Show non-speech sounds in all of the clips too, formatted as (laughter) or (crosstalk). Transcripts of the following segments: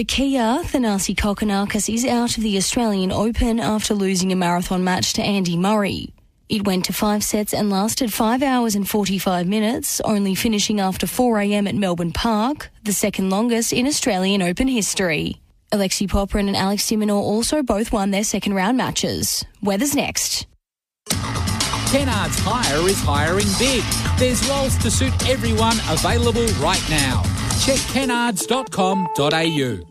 For Kia, Thanasi Kokkinakis is out of the Australian Open after losing a marathon match to Andy Murray. It went to five sets and lasted 5 hours and 45 minutes, only finishing after 4am at Melbourne Park, the second longest in Australian Open history. Alexei Popyrin and Alex Minaur also both won their second round matches. Weather's next. Kennards Hire is hiring big. There's roles to suit everyone available right now. Check kennards.com.au.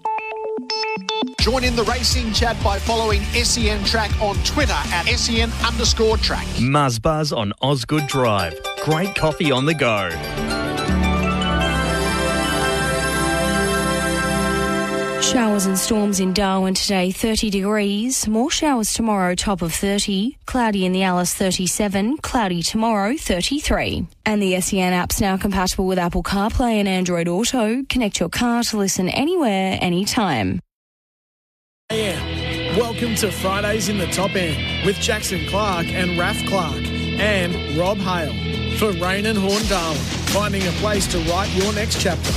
Join in the racing chat by following SEN Track on Twitter at SEN underscore track. Muzz on Osgood Drive. Great coffee on the go. Showers and storms in Darwin today, 30 degrees. More showers tomorrow, top of 30. Cloudy in the Alice, 37. Cloudy tomorrow, 33. And the SEN app's now compatible with Apple CarPlay and Android Auto. Connect your car to listen anywhere, anytime. AM. Welcome to Fridays in the Top End with Jackson Clark and Raph Clarke and Rob Hale for Raine and Horne Darwin, finding a place to write your next chapter.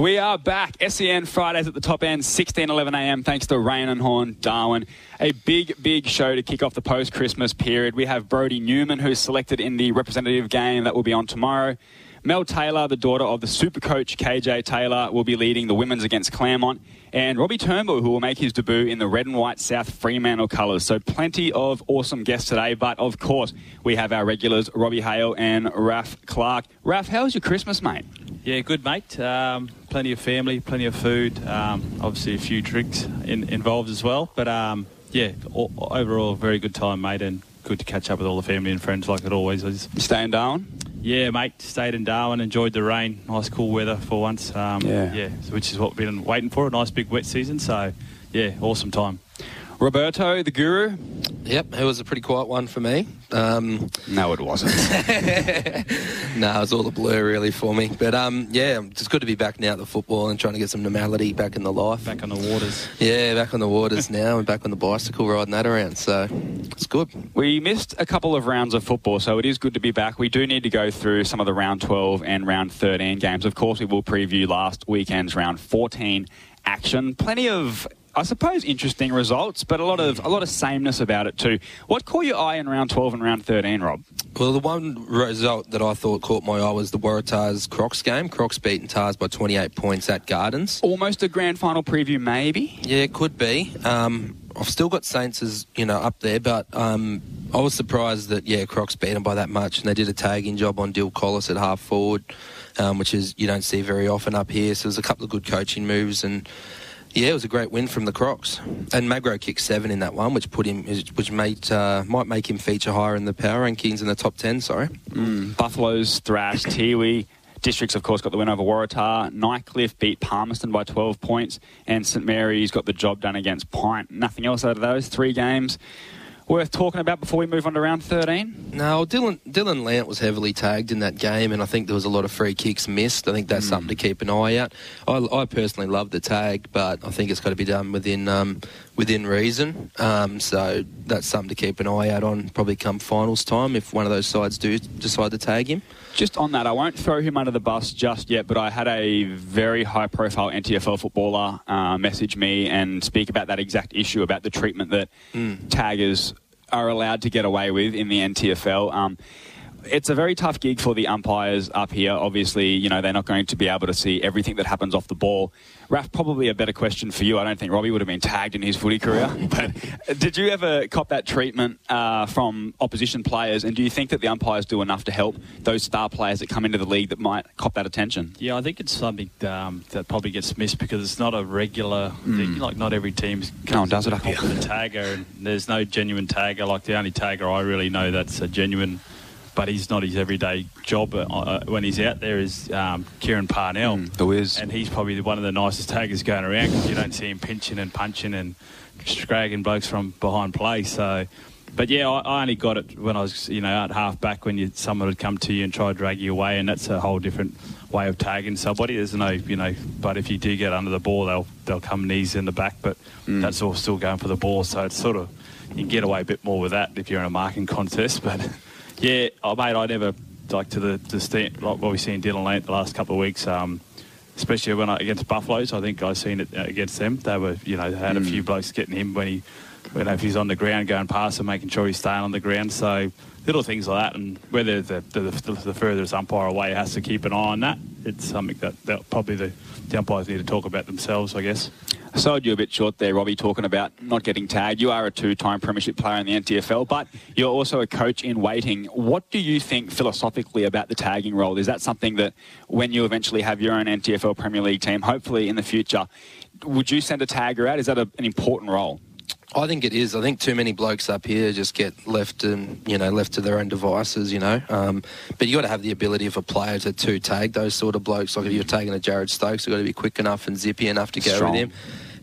We are back. SEN Fridays at the top end, 16, 11 a.m. Thanks to Raine and Horne, Darwin. A big, big show to kick off the post Christmas period. We have Brody Newman, who's selected in the representative game that will be on tomorrow. Mel Taylor, the daughter of the super coach KJ Taylor, will be leading the women's against Claremont. And Robbie Turnbull, who will make his debut in the red and white South Fremantle colours. So plenty of awesome guests today. But of course, we have our regulars, Robbie Hale and Raph Clarke. Raph, how was your Christmas, mate? Yeah, good, mate. Um, plenty of family, plenty of food. Um, obviously, a few drinks in, involved as well. But um, yeah, all, overall, very good time, mate, and good to catch up with all the family and friends like it always is. You stay in Darwin? Yeah, mate. Stayed in Darwin, enjoyed the rain. Nice, cool weather for once. Um, Yeah. yeah, which is what we've been waiting for. A nice big wet season. So, yeah, awesome time. Roberto, the guru? Yep, it was a pretty quiet one for me. Um, no, it wasn't. (laughs) no, it was all a blur really for me. But um, yeah, it's good to be back now at the football and trying to get some normality back in the life. Back on the waters. Yeah, back on the waters now and back on the bicycle riding that around. So it's good. We missed a couple of rounds of football, so it is good to be back. We do need to go through some of the round 12 and round 13 games. Of course, we will preview last weekend's round 14 action. Plenty of I suppose interesting results, but a lot of a lot of sameness about it too. What caught your eye in round 12 and round 13, Rob? Well, the one result that I thought caught my eye was the Waratahs Crocs game. Crocs beaten Tars by 28 points at Gardens. Almost a grand final preview, maybe. Yeah, it could be. Um, I've still got Saints as you know up there, but um, I was surprised that yeah Crocs beat them by that much, and they did a tagging job on Dill Collis at half forward, um, which is you don't see very often up here. So there's a couple of good coaching moves and. Yeah, it was a great win from the Crocs, and Magro kicked seven in that one, which put him, which made uh, might make him feature higher in the power rankings in the top ten. Sorry, mm. Buffaloes thrashed Tiwi. Districts, of course, got the win over Waratah. Nightcliff beat Palmerston by 12 points, and St Mary's got the job done against Pint. Nothing else out of those three games worth talking about before we move on to round 13? No, Dylan Dylan Lant was heavily tagged in that game, and I think there was a lot of free kicks missed. I think that's mm. something to keep an eye out. I, I, personally love the tag, but I think it's got to be done within um, within reason. Um, so that's something to keep an eye out on. Probably come finals time if one of those sides do decide to tag him. Just on that, I won't throw him under the bus just yet, but I had a very high-profile NTFL footballer uh, message me and speak about that exact issue about the treatment that mm. taggers are allowed to get away with in the NTFL. Um, it's a very tough gig for the umpires up here. Obviously, you know, they're not going to be able to see everything that happens off the ball. Raph, probably a better question for you. I don't think Robbie would have been tagged in his footy career. (laughs) But did you ever cop that treatment uh, from opposition players? And do you think that the umpires do enough to help those star players that come into the league that might cop that attention? Yeah, I think it's something um, that probably gets missed because it's not a regular mm. thing. Like, not every team's no one does it up here. The tagger, and there's no genuine tagger. Like, the only tagger I really know that's a genuine but he's not his everyday job uh, uh, when he's out there is um, Kieran Parnell. Mm, who is? And he's probably one of the nicest taggers going around because you don't see him pinching and punching and scragging blokes from behind play. So, but yeah, I, I, only got it when I was, you know, at half back when you, someone would come to you and try to drag you away, and that's a whole different way of tagging somebody. There's no, you know, but if you do get under the ball, they'll they'll come knees in the back, but mm. that's all still going for the ball. So it's sort of you can get away a bit more with that if you're in a marking contest, (laughs) but. Yeah, oh, mate, I never like to the the stand, like what we've seen Dylan Lant the last couple of weeks. Um, especially when I, against Buffaloes. I think I've seen it uh, against them. They were, you know, they had a few blokes getting him when he, when if he's on the ground going past and making sure he's staying on the ground. So little things like that, and whether the the, the, the furthest umpire away has to keep an eye on that, it's something that, that probably the, the umpires need to talk about themselves, I guess. I sold you a bit short there, Robbie, talking about not getting tagged. You are a two-time premiership player in the NTFL, but you're also a coach in waiting. What do you think philosophically about the tagging role? Is that something that when you eventually have your own NTFL Premier League team, hopefully in the future, would you send a tagger out? Is that a, an important role? I think it is. I think too many blokes up here just get left and you know left to their own devices. You know, um, but you got to have the ability of a player to, tag those sort of blokes. Like if you're tagging a Jared Stokes, you've got to be quick enough and zippy enough to go Strong. with him.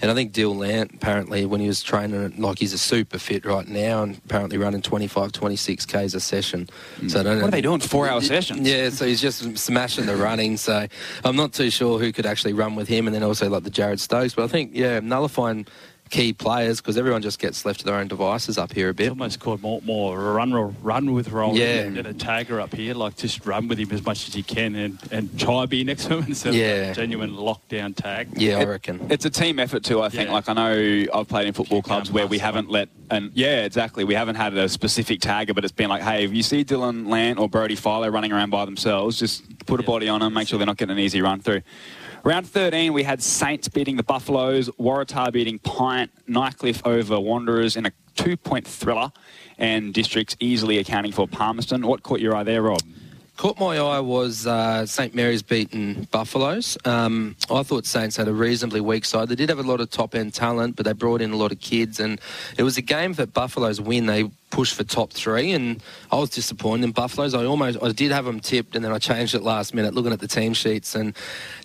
And I think Dill Lant, apparently, when he was training, like he's a super fit right now and apparently running 25, 26 Ks a session. Hmm. So I don't What are they doing? Four-hour sessions? Yeah, so he's just smashing the running. So I'm not too sure who could actually run with him and then also like the Jared Stokes. But I think, yeah, nullifying key players because everyone just gets left to their own devices up here a It's bit. almost called more, more run run with Roland Yeah. than a tagger up here. Like just run with him as much as you can and, and try be next to him (laughs) instead Yeah. of a genuine lockdown tag. Yeah, I reckon. It's a team effort too. I think. Yeah. Like I know I've played in football clubs where we haven't let and yeah, exactly. We haven't had a specific tagger, but it's been like, hey, if you see Dylan Lant or Brody Philo running around by themselves, just put a Yeah. body on them, make sure they're not getting an easy run through. Round 13, we had Saints beating the Buffaloes, Waratah beating Pint, Nightcliff over Wanderers in a two-point thriller, and Districts easily accounting for Palmerston. What caught your eye there, Rob? Caught my eye was uh, St Mary's beaten Buffaloes. Um, I thought Saints had a reasonably weak side. They did have a lot of top end talent, but they brought in a lot of kids, and it was a game that Buffaloes win. They pushed for top three, and I was disappointed in Buffaloes. I almost I did have them tipped, and then I changed it last minute, looking at the team sheets, and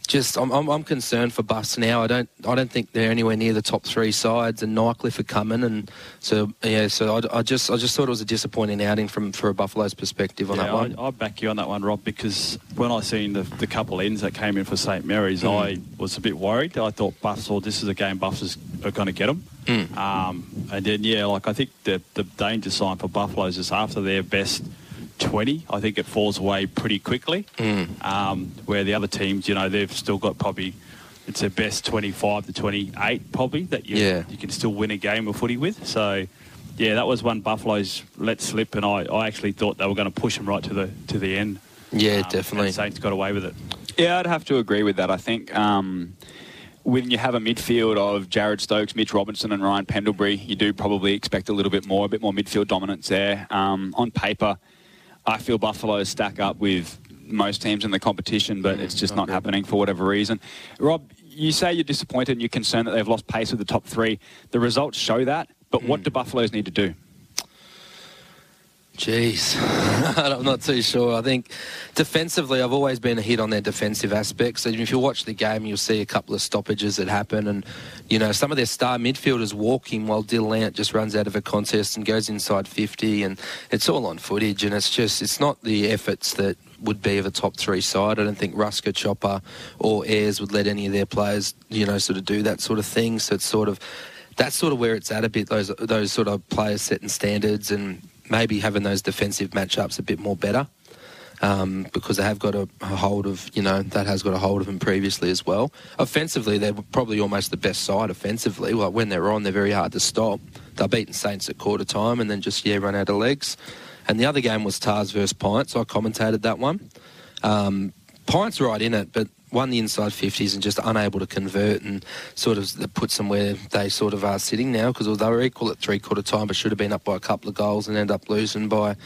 just I'm, I'm, I'm concerned for Buffs now. I don't I don't think they're anywhere near the top three sides, and Nightcliff are coming, and so yeah. So I, I just I just thought it was a disappointing outing from for a Buffaloes perspective on Yeah, that one. I, I back you on that one, Rob, because when I seen the, the couple ends that came in for St Mary's, Mm. I was a bit worried. I thought Buffs, or this is a game Buffs are going to get them. Mm. Um, and then, yeah, like I think the, the danger sign for Buffaloes is after their best 20, I think it falls away pretty quickly. Mm. Um, where the other teams, you know, they've still got probably, it's their best 25 to 28 probably that you, Yeah. you can still win a game of footy with. So, yeah, that was one Buffaloes let slip, and I, I actually thought they were going to push them right to the to the end. Yeah, Um, definitely. And Saints got away with it. Yeah, I'd have to agree with that. I think um, when you have a midfield of Jared Stokes, Mitch Robinson, and Ryan Pendlebury, you do probably expect a little bit more, a bit more midfield dominance there. Um, on paper, I feel Buffalo stack up with most teams in the competition, but it's just not happening for whatever reason. Rob, you say you're disappointed and you're concerned that they've lost pace with the top three. The results show that, but what do Buffaloes need to do? Jeez, (laughs) I'm not too sure. I think defensively, I've always been a hit on their defensive aspects. So if you watch the game, you'll see a couple of stoppages that happen, and you know some of their star midfielders walking while Dill Lant just runs out of a contest and goes inside 50, and it's all on footage, and it's just it's not the efforts that would be of a top three side. I don't think Rusker, Chopper, or Ayres would let any of their players, you know, sort of do that sort of thing. So it's sort of that's sort of where it's at a bit. Those those sort of players setting standards and maybe having those defensive matchups a bit more better. Um, because they have got a, a hold of, you know, that has got a hold of them previously as well. Offensively, they're probably almost the best side offensively. Like when they're on, they're very hard to stop. They're beating Saints at quarter time and then just, yeah, run out of legs. And the other game was Tars versus Pints. I commentated that one. Um, Pints right in it, but won the inside 50s and just unable to convert and sort of put them where they sort of are sitting now because although they were equal at three quarter time but should have been up by a couple of goals and end up losing by I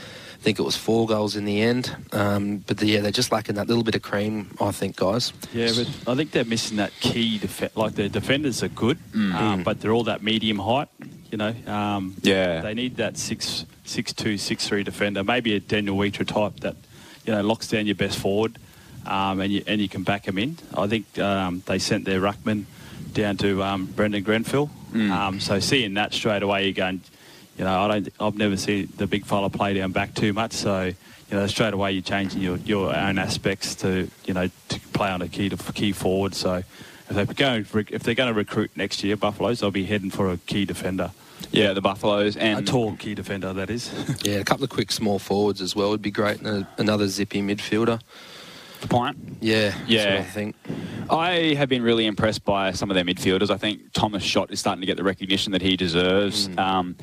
think it was four goals in the end. Um, but the, yeah, they're just lacking that little bit of cream, I think, guys. Yeah, but I think they're missing that key. Def- like their defenders are good, um, but they're all that medium height. You know, um, Yeah. they need that six six two six three defender, maybe a Daniel Weitra type that you know locks down your best forward, um, and you and you can back them in. I think um, they sent their ruckman down to um, Brendan Grenfell, um, so seeing that straight away, you're going. You know, I don't. I've never seen the big fella play down back too much, so you know straight away you're changing your, your own aspects to you know to play on a key to key forward. So if they're going if they're going to recruit next year, Buffaloes, they'll be heading for a key defender, Yeah, the Buffaloes and a tall key defender that is. (laughs) Yeah, a couple of quick small forwards as well would be great and a, another zippy midfielder. The Pint. Yeah, Yeah. that's what I think. I have been really impressed by some of their midfielders. I think Thomas Schott is starting to get the recognition that he deserves. Um,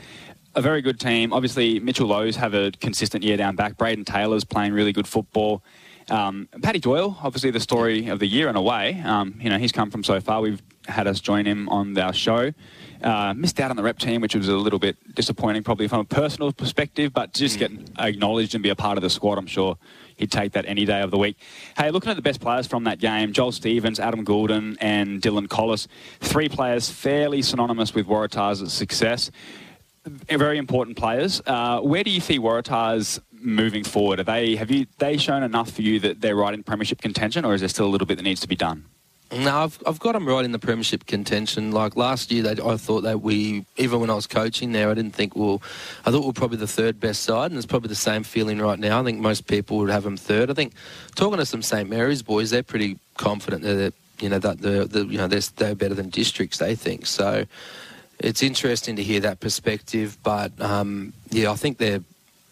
a very good team. Obviously, Mitchell Lowe's have a consistent year down back. Braden Taylor's playing really good football. Um, Paddy Doyle, obviously the story of the year in a way. Um, you know, he's come from so far. We've had us join him on our show. Uh, missed out on the rep team, which was a little bit disappointing, probably from a personal perspective, but just get acknowledged and be a part of the squad, I'm sure he'd take that any day of the week. Hey, looking at the best players from that game, Joel Stevens, Adam Goulden, and Dylan Collis, three players fairly synonymous with Waratahs' success. Very important players. Uh, where do you see Waratahs moving forward? Are they have you they shown enough for you that they're right in premiership contention, or is there still a little bit that needs to be done? No, I've, I've got them right in the premiership contention. Like last year, they, I thought that we, even when I was coaching there, I didn't think well, I thought we are probably the third best side, and it's probably the same feeling right now. I think most people would have them third. I think talking to some St Mary's boys, they're pretty confident that you know that the, the you know they're, they're better than districts. They think so. It's interesting to hear that perspective, but um, yeah, I think they're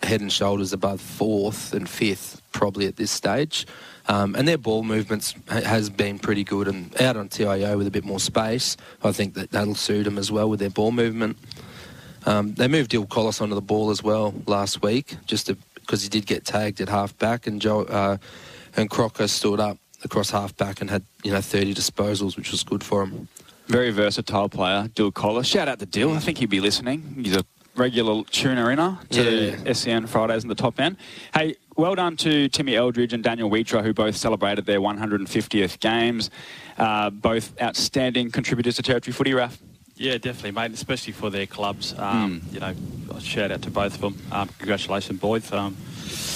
head and shoulders above fourth and fifth probably at this stage. Um, and their ball movements has been pretty good. And out on TIO with a bit more space, I think that that'll suit them as well with their ball movement. Um, they moved Dill Collis onto the ball as well last week, just because he did get tagged at half back, and Joe uh, and Crocker stood up across half back and had you know 30 disposals, which was good for him. Very versatile player, Dill Collis. Shout out to Dill. I think he'd be listening. He's a regular tuner inner to yeah. SEN Fridays in the top end. Hey, well done to Timmy Eldridge and Daniel Weitra, who both celebrated their 150th games. Uh, both outstanding contributors to Territory Footy, Raph. Yeah, definitely, mate, especially for their clubs. Um, mm. You know, shout out to both of them. Um, congratulations, boys. Um,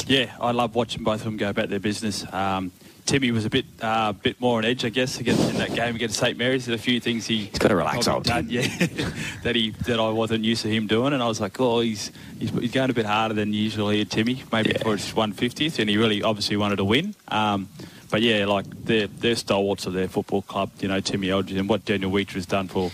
yeah, I love watching both of them go about their business. Um, Timmy was a bit uh, bit more on edge, I guess, against in that game against St Mary's. There's a few things he he's got to relax, old done, yeah, (laughs) that he that I wasn't used to him doing, and I was like, oh, he's he's, he's going a bit harder than usually, Timmy, maybe yeah. for his 150th, and he really obviously wanted to win. Um, but yeah, like they're they're stalwarts of their football club, you know, Timmy Eldridge, and what Daniel Wheatra has done for.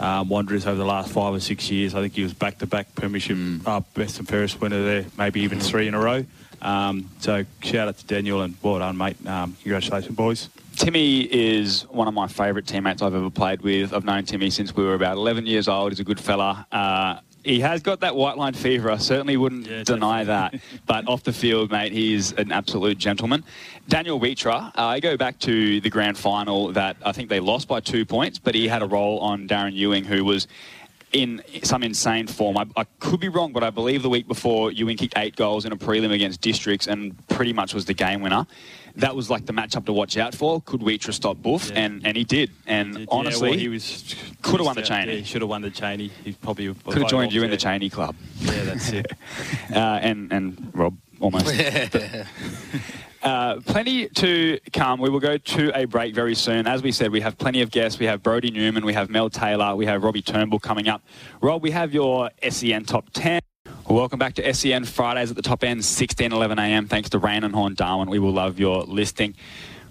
Um, Wanderers over the last five or six years. I think he was back-to-back premiership mm. uh, best and fairest winner there, maybe even three in a row. Um, so shout out to Daniel and well done, mate. Um, congratulations, boys. Timmy is one of my favourite teammates I've ever played with. I've known Timmy since we were about 11 years old. He's a good fella. Uh, he has got that white line fever. I certainly wouldn't yeah, deny that. (laughs) but off the field, mate, he's an absolute gentleman. Daniel Weitra, uh, I go back to the grand final that I think they lost by two points, but he had a role on Darren Ewing, who was in some insane form. I, I, could be wrong, but I believe the week before Ewing kicked eight goals in a prelim against Districts and pretty much was the game winner. That was like the matchup to watch out for. Could Wheatra stop Boof? Yeah. And, and he did. And did, honestly, yeah, well, he was could have won the Cheney. Yeah, he should have won the Cheney. He probably could have joined you in the Cheney club. Yeah, that's it. (laughs) uh, and and Rob almost. (laughs) (laughs) Uh, plenty to come. We will go to a break very soon. As we said, we have plenty of guests. We have Brody Newman, we have Mel Taylor, we have Robbie Turnbull coming up. Rob, we have your SEN top 10. Welcome back to SEN Fridays at the top end, 16, 11 a.m. Thanks to Raine and Horne Darwin. We will love your listing.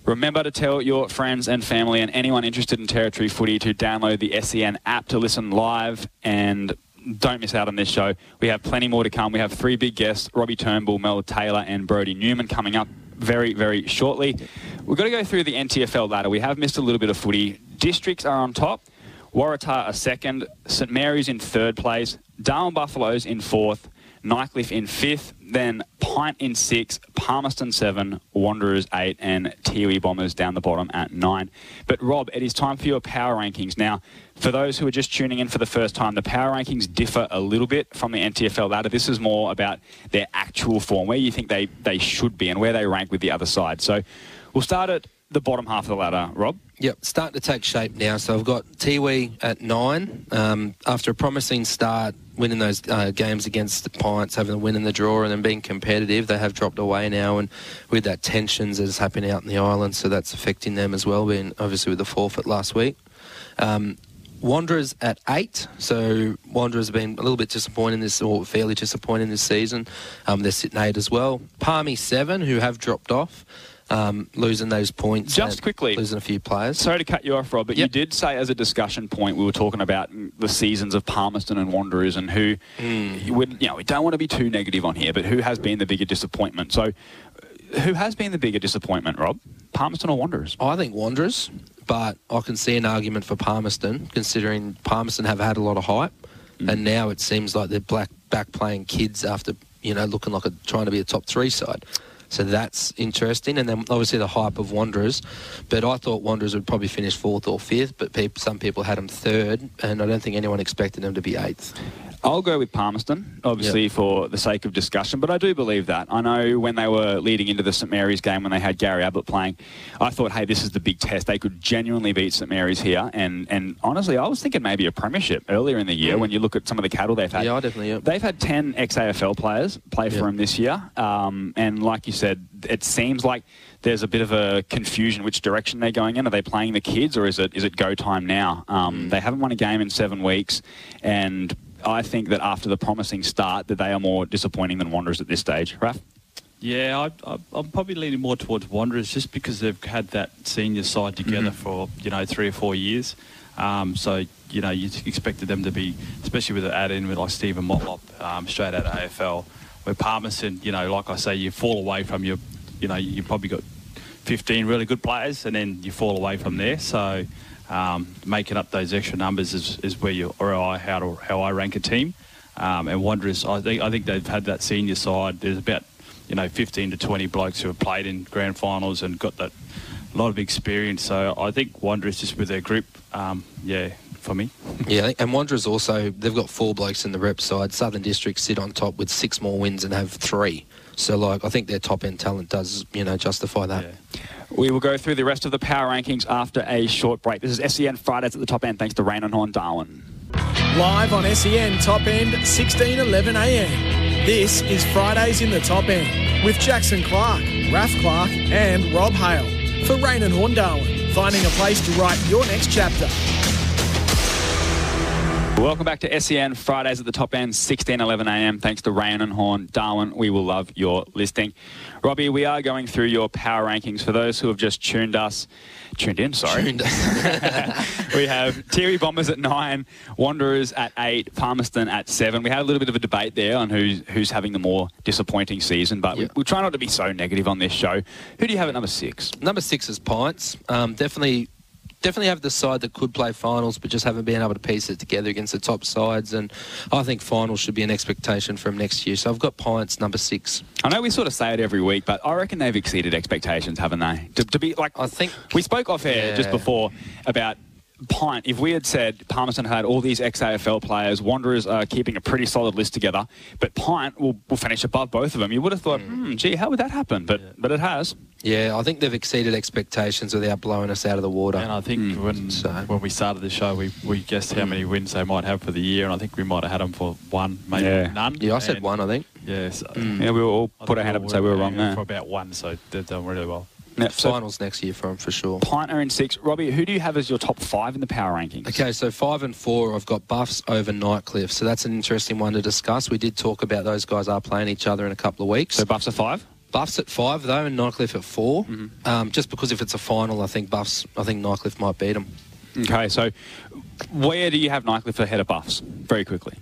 Remember to tell your friends and family and anyone interested in territory footy to download the SEN app to listen live and don't miss out on this show. We have plenty more to come. We have three big guests Robbie Turnbull, Mel Taylor, and Brody Newman coming up very, very shortly. We've got to go through the NTFL ladder. We have missed a little bit of footy. Districts are on top. Waratah are second. St Mary's in third place. Darwin Buffaloes in fourth. Nightcliff in fifth, then Pint in sixth, Palmerston seven, Wanderers eight, and Tiwi Bombers down the bottom at nine. But Rob, it is time for your power rankings. Now, for those who are just tuning in for the first time, the power rankings differ a little bit from the NTFL ladder. This is more about their actual form, where you think they, they should be and where they rank with the other side. So we'll start at the bottom half of the ladder, Rob. Yep, starting to take shape now. So I've got Tiwi at nine. Um, after a promising start, winning those uh, games against the Pints, having a win in the draw, and then being competitive, they have dropped away now. And with that tensions that is happening out in the island, so that's affecting them as well. Being obviously with the forfeit last week. Um, Wanderers at eight. So Wanderers have been a little bit disappointing this, or fairly disappointing this season. Um, they're sitting eight as well. Palmy seven, who have dropped off um, losing those points. Just quickly, losing a few players. Sorry to cut you off, Rob, but yep. you did say as a discussion point we were talking about the seasons of Palmerston and Wanderers and who, mm. would, you know, we don't want to be too negative on here, but who has been the bigger disappointment? So, who has been the bigger disappointment, Rob? Palmerston or Wanderers? I think Wanderers, but I can see an argument for Palmerston, considering Palmerston have had a lot of hype, Mm. and now it seems like they're black, back playing kids after you know looking like a trying to be a top three side. So that's interesting, and then obviously the hype of Wanderers. But I thought Wanderers would probably finish fourth or fifth, but peop some people had them third, and I don't think anyone expected them to be eighth. I'll go with Palmerston, obviously for the sake of discussion, but I do believe that. I know when they were leading into the St Mary's game when they had Gary Ablett playing, I thought, hey, this is the big test. They could genuinely beat St Mary's here, and and honestly, I was thinking maybe a premiership earlier in the year when you look at some of the cattle they've had. Yeah, I definitely. Yeah. They've had 10 ex-AFL players play for them this year. Um, and like you said, it seems like there's a bit of a confusion which direction they're going in. Are they playing the kids or is it is it go time now? Mm. Um, They haven't won a game in seven weeks. And I think that after the promising start that they are more disappointing than Wanderers at this stage. Raph? Yeah, I, I, I'm probably leaning more towards Wanderers just because they've had that senior side together for you know three or four years. Um, so you know you expected them to be, especially with the add in with like Steven Motlop um, straight out of AFL. Where Palmerston, you know, like I say, you fall away from your, you know, you've probably got 15 really good players, and then you fall away from there. So um, making up those extra numbers is, is where you or I how to, how I rank a team. Um, and Wanderers, I think I think they've had that senior side. There's about you know 15 to 20 blokes who have played in grand finals and got that lot of experience. So I think Wanderers just with their group, um, yeah, for me. Yeah, and Wanderers also they've got four blokes in the rep side. Southern District sit on top with six more wins and have three. So like I think their top end talent does you know justify that. Yeah. We will go through the rest of the power rankings after a short break. This is SEN Fridays at the top end, thanks to Raine and Horne Darwin. Live on SEN Top End, 1611 AM. This is Fridays in the Top End with Jackson Clark, Raph Clarke, and Rob Hale for Raine and Horne Darwin, finding a place to write your next chapter. Welcome back to SEN Fridays at the top end, 16:11 a.m. Thanks to Raine and Horne, Darwin. We will love your listing, Robbie. We are going through your power rankings for those who have just tuned us, tuned in. Sorry, Tuned- (laughs) we have Tiwi Bombers at nine, Wanderers at eight, Palmerston at seven. We had a little bit of a debate there on who's who's having the more disappointing season, but Yeah. we try not to be so negative on this show. Who do you have at number six? Number six is Pints. Um, definitely, definitely have the side that could play finals, but just haven't been able to piece it together against the top sides. And I think finals should be an expectation from next year. So I've got Pints number six. I know we sort of say it every week, but I reckon they've exceeded expectations, haven't they? To, to be like, I think we spoke off air Yeah. just before about Pint. If we had said Palmerston had all these ex-AFL players, Wanderers are keeping a pretty solid list together, but Pint will, will finish above both of them. You would have thought, hmm, gee, how would that happen? But but it has. Yeah, I think they've exceeded expectations without blowing us out of the water. And I think hmm. when So- when we started the show, we, we guessed how hmm. many wins they might have for the year, and I think we might have had them for one, maybe Yeah. none. yeah, I said And- one, I think. Yeah, hmm. so Yeah, we all I put our hand up and say we were wrong there. for about one, so they've done really well. Yeah, so Finals next year for them for sure. Pint are in six. Robbie, who do you have as your top five in the power rankings? Okay, so five and four, I've got Buffs over Nightcliff. So that's an interesting one to discuss. We did talk about those guys are playing each other in a couple of weeks. So Buffs are five. Buffs at five though, and Nightcliff at 4 Mm-hmm. Um, just because if it's a final, I think Buffs, I think Nightcliff might beat them. Okay, so where do you have Nightcliff ahead of Buffs? Very quickly.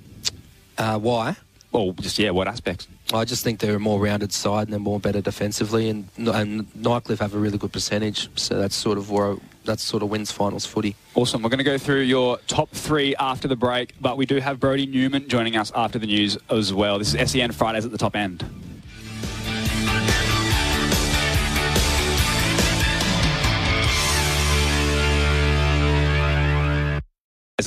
Uh, why? Well, just yeah, what aspects? I just think they're a more rounded side and they're more better defensively, and and Nightcliff have a really good percentage. So that's sort of where that sort of wins finals footy. Awesome. We're going to go through your top three after the break, but we do have Brody Newman joining us after the news as well. This is SEN Fridays at the top end.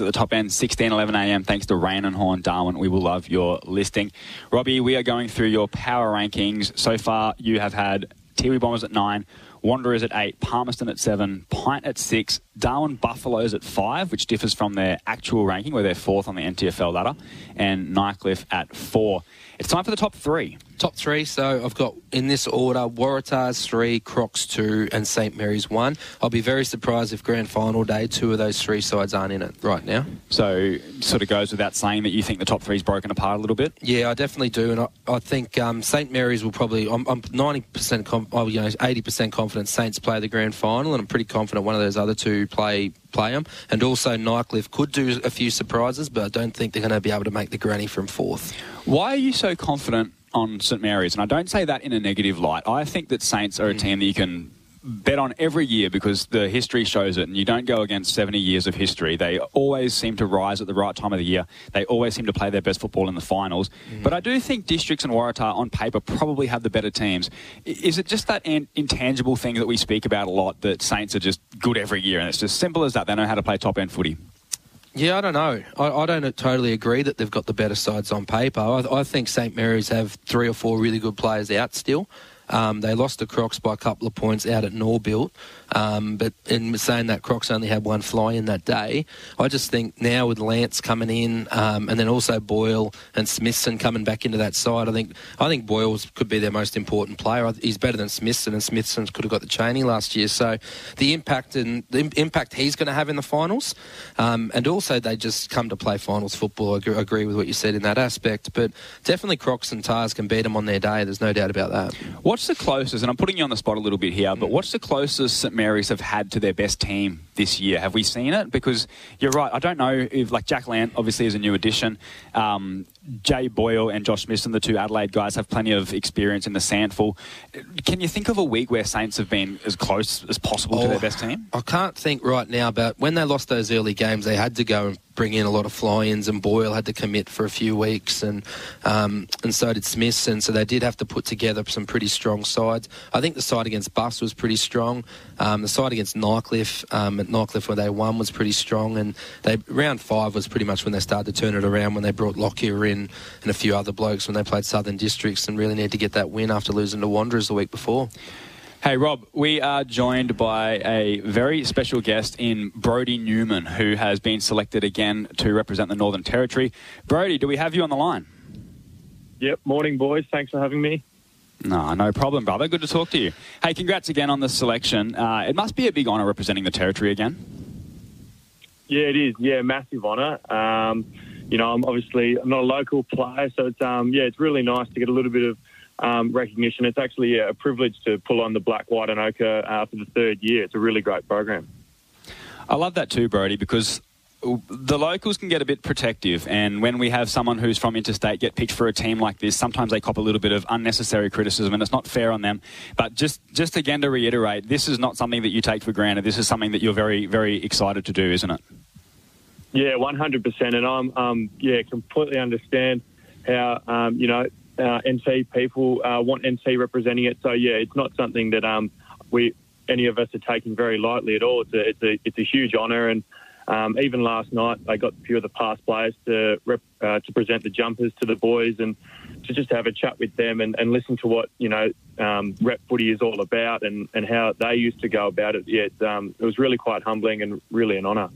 At the top end, 16, 11 a.m. Thanks to Raine and Horne Darwin. We will love your listing. Robbie, we are going through your power rankings. So far, you have had Tiwi Bombers at nine, Wanderers at eight, Palmerston at seven, Pint at six, Darwin Buffaloes at five, which differs from their actual ranking, where they're fourth on the NTFL ladder, and Nightcliff at four. It's time for the top three. Top three, so I've got in this order Waratahs three, Crocs two, and St Mary's one. I'll be very surprised if grand final day two of those three sides aren't in it right now. So, sort of goes without saying that you think the top three's broken apart a little bit. Yeah, I definitely do, and I, I think um, St Mary's will probably. I'm, I'm 90% com- oh, you know, 80% confident Saints play the grand final, and I'm pretty confident one of those other two play play them. And also Nightcliff could do a few surprises, but I don't think they're going to be able to make the granny from fourth. Why are you so confident on St Mary's? And I don't say that in a negative light. I think that Saints are a mm. team that you can bet on every year because the history shows it, and you don't go against 70 years of history. They always seem to rise at the right time of the year. They always seem to play their best football in the finals. Mm. But I do think Districts and Waratah on paper probably have the better teams. Is it just that in- intangible thing that we speak about a lot that Saints are just good every year, and it's just simple as that? They know how to play top end footy. Yeah, I don't know. I, I, don't totally agree that they've got the better sides on paper. I, I think St Mary's have three or four really good players out still. Um, they lost the Crocs by a couple of points out at Norbuilt. Um, but in saying that Crocs only had one fly in that day, I just think now with Lance coming in um, and then also Boyle and Smithson coming back into that side, I think I think Boyle could be their most important player. He's better than Smithson, and Smithson could have got the Cheney last year. So the impact and the impact he's going to have in the finals, um, and also they just come to play finals football. I agree, agree with what you said in that aspect, but definitely Crocs and Tars can beat them on their day. There's no doubt about that. What's the closest? And I'm putting you on the spot a little bit here, but what's the closest St Marys have had to their best team this year? Have we seen it? Because you're right. I don't know if, like, Jack Lant obviously is a new addition. Um, Jay Boyle and Josh Smithson, the two Adelaide guys, have plenty of experience in the SANFL. Can you think of a week where Saints have been as close as possible oh, to their oh, best team? I can't think right now, but when they lost those early games, they had to go and bring in a lot of fly-ins, and Boyle had to commit for a few weeks, and um, and so did Smith, and so they did have to put together some pretty strong sides. I think the side against Bus was pretty strong. Um, the side against Nightcliff um, at Nightcliff where they won was pretty strong, and they round five was pretty much when they started to turn it around when they brought Lockyer in and a few other blokes when they played Southern Districts and really need to get that win after losing to Wanderers the week before. Hey, Rob, we are joined by a very special guest in Brody Newman, who has been selected again to represent the Northern Territory. Brody, do we have you on the line? Yep, morning, boys. Thanks for having me. No, no problem, brother. Good to talk to you. Hey, congrats again on the selection. Uh, it must be a big honour representing the Territory again. Yeah, it is. Yeah, massive honour. Um, you know, I'm obviously I'm not a local player, so it's um, yeah, it's really nice to get a little bit of um, recognition. It's actually a privilege to pull on the black, white, and ochre uh, for the third year. It's a really great program. I love that too, Brody, because the locals can get a bit protective, and when we have someone who's from interstate get picked for a team like this, sometimes they cop a little bit of unnecessary criticism, and it's not fair on them. But just, just again to reiterate, this is not something that you take for granted. This is something that you're very, very excited to do, isn't it? Yeah, one hundred percent, and I'm um, yeah completely understand how um, you know uh, NT people uh, want NT representing it. So yeah, it's not something that um, we any of us are taking very lightly at all. It's a it's a, it's a huge honour, and um, even last night I got a few of the past players to rep, uh, to present the jumpers to the boys and to just have a chat with them and, and listen to what you know um, rep footy is all about and, and how they used to go about it. Yeah, um, it was really quite humbling and really an honour.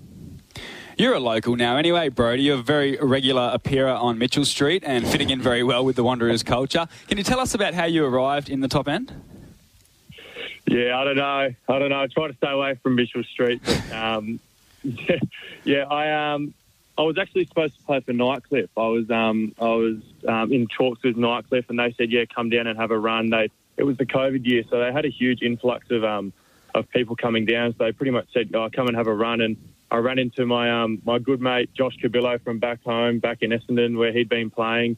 You're a local now anyway, Brody. You're a very regular appearer on Mitchell Street and fitting in very well with the Wanderers culture. Can you tell us about how you arrived in the top end? Yeah, I don't know. I don't know. I try to stay away from Mitchell Street. But, um, yeah, (laughs) yeah, I um, I was actually supposed to play for Nightcliff. I was um, I was um, in talks with Nightcliff, and they said, "Yeah, come down and have a run." They it was the COVID year, so they had a huge influx of um, of people coming down. So they pretty much said, "Oh, come and have a run." And I ran into my um, my good mate Josh Cabillo from back home, back in Essendon, where he'd been playing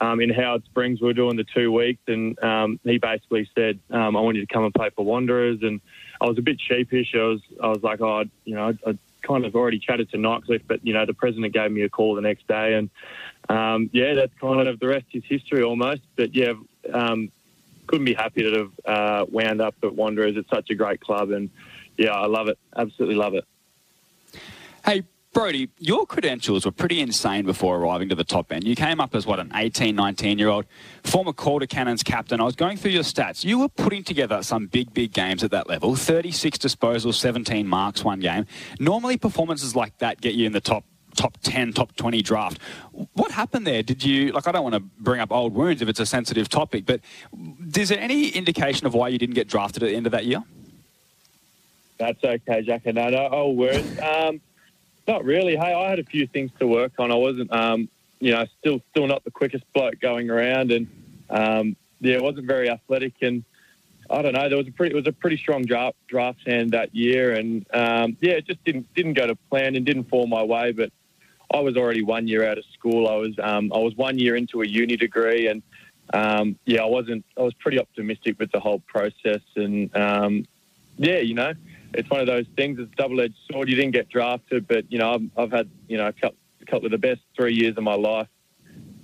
um, in Howard Springs. We were doing the two weeks, and um, he basically said, um, "I want you to come and play for Wanderers." And I was a bit sheepish. I was I was like, "Oh, you know, I, I kind of already chatted to Nightcliff, but you know, the president gave me a call the next day, and um, yeah, that's kind of the rest is history almost. But yeah." Um, couldn't be happier to have uh, wound up at Wanderers. It's such a great club, and yeah, I love it. Absolutely love it. Hey, Brody, your credentials were pretty insane before arriving to the top end. You came up as, what, an 18, 19 year old, former Calder Cannons captain. I was going through your stats. You were putting together some big, big games at that level 36 disposals, 17 marks one game. Normally, performances like that get you in the top top 10, top 20 draft. What happened there? Did you, like, I don't want to bring up old wounds if it's a sensitive topic, but is there any indication of why you didn't get drafted at the end of that year? That's okay, Jack. No, no, old words. Um, not really. Hey, I had a few things to work on. I wasn't, um, you know, still still not the quickest bloke going around, and um, yeah, wasn't very athletic. And I don't know. There was a pretty it was a pretty strong draft draft hand that year, and um, yeah, it just didn't didn't go to plan and didn't fall my way. But I was already one year out of school. I was um, I was one year into a uni degree, and um, yeah, I wasn't. I was pretty optimistic with the whole process, and um, yeah, you know, it's one of those things. It's a double-edged sword. You didn't get drafted, but you know, I've, I've had you know a couple, a couple of the best three years of my life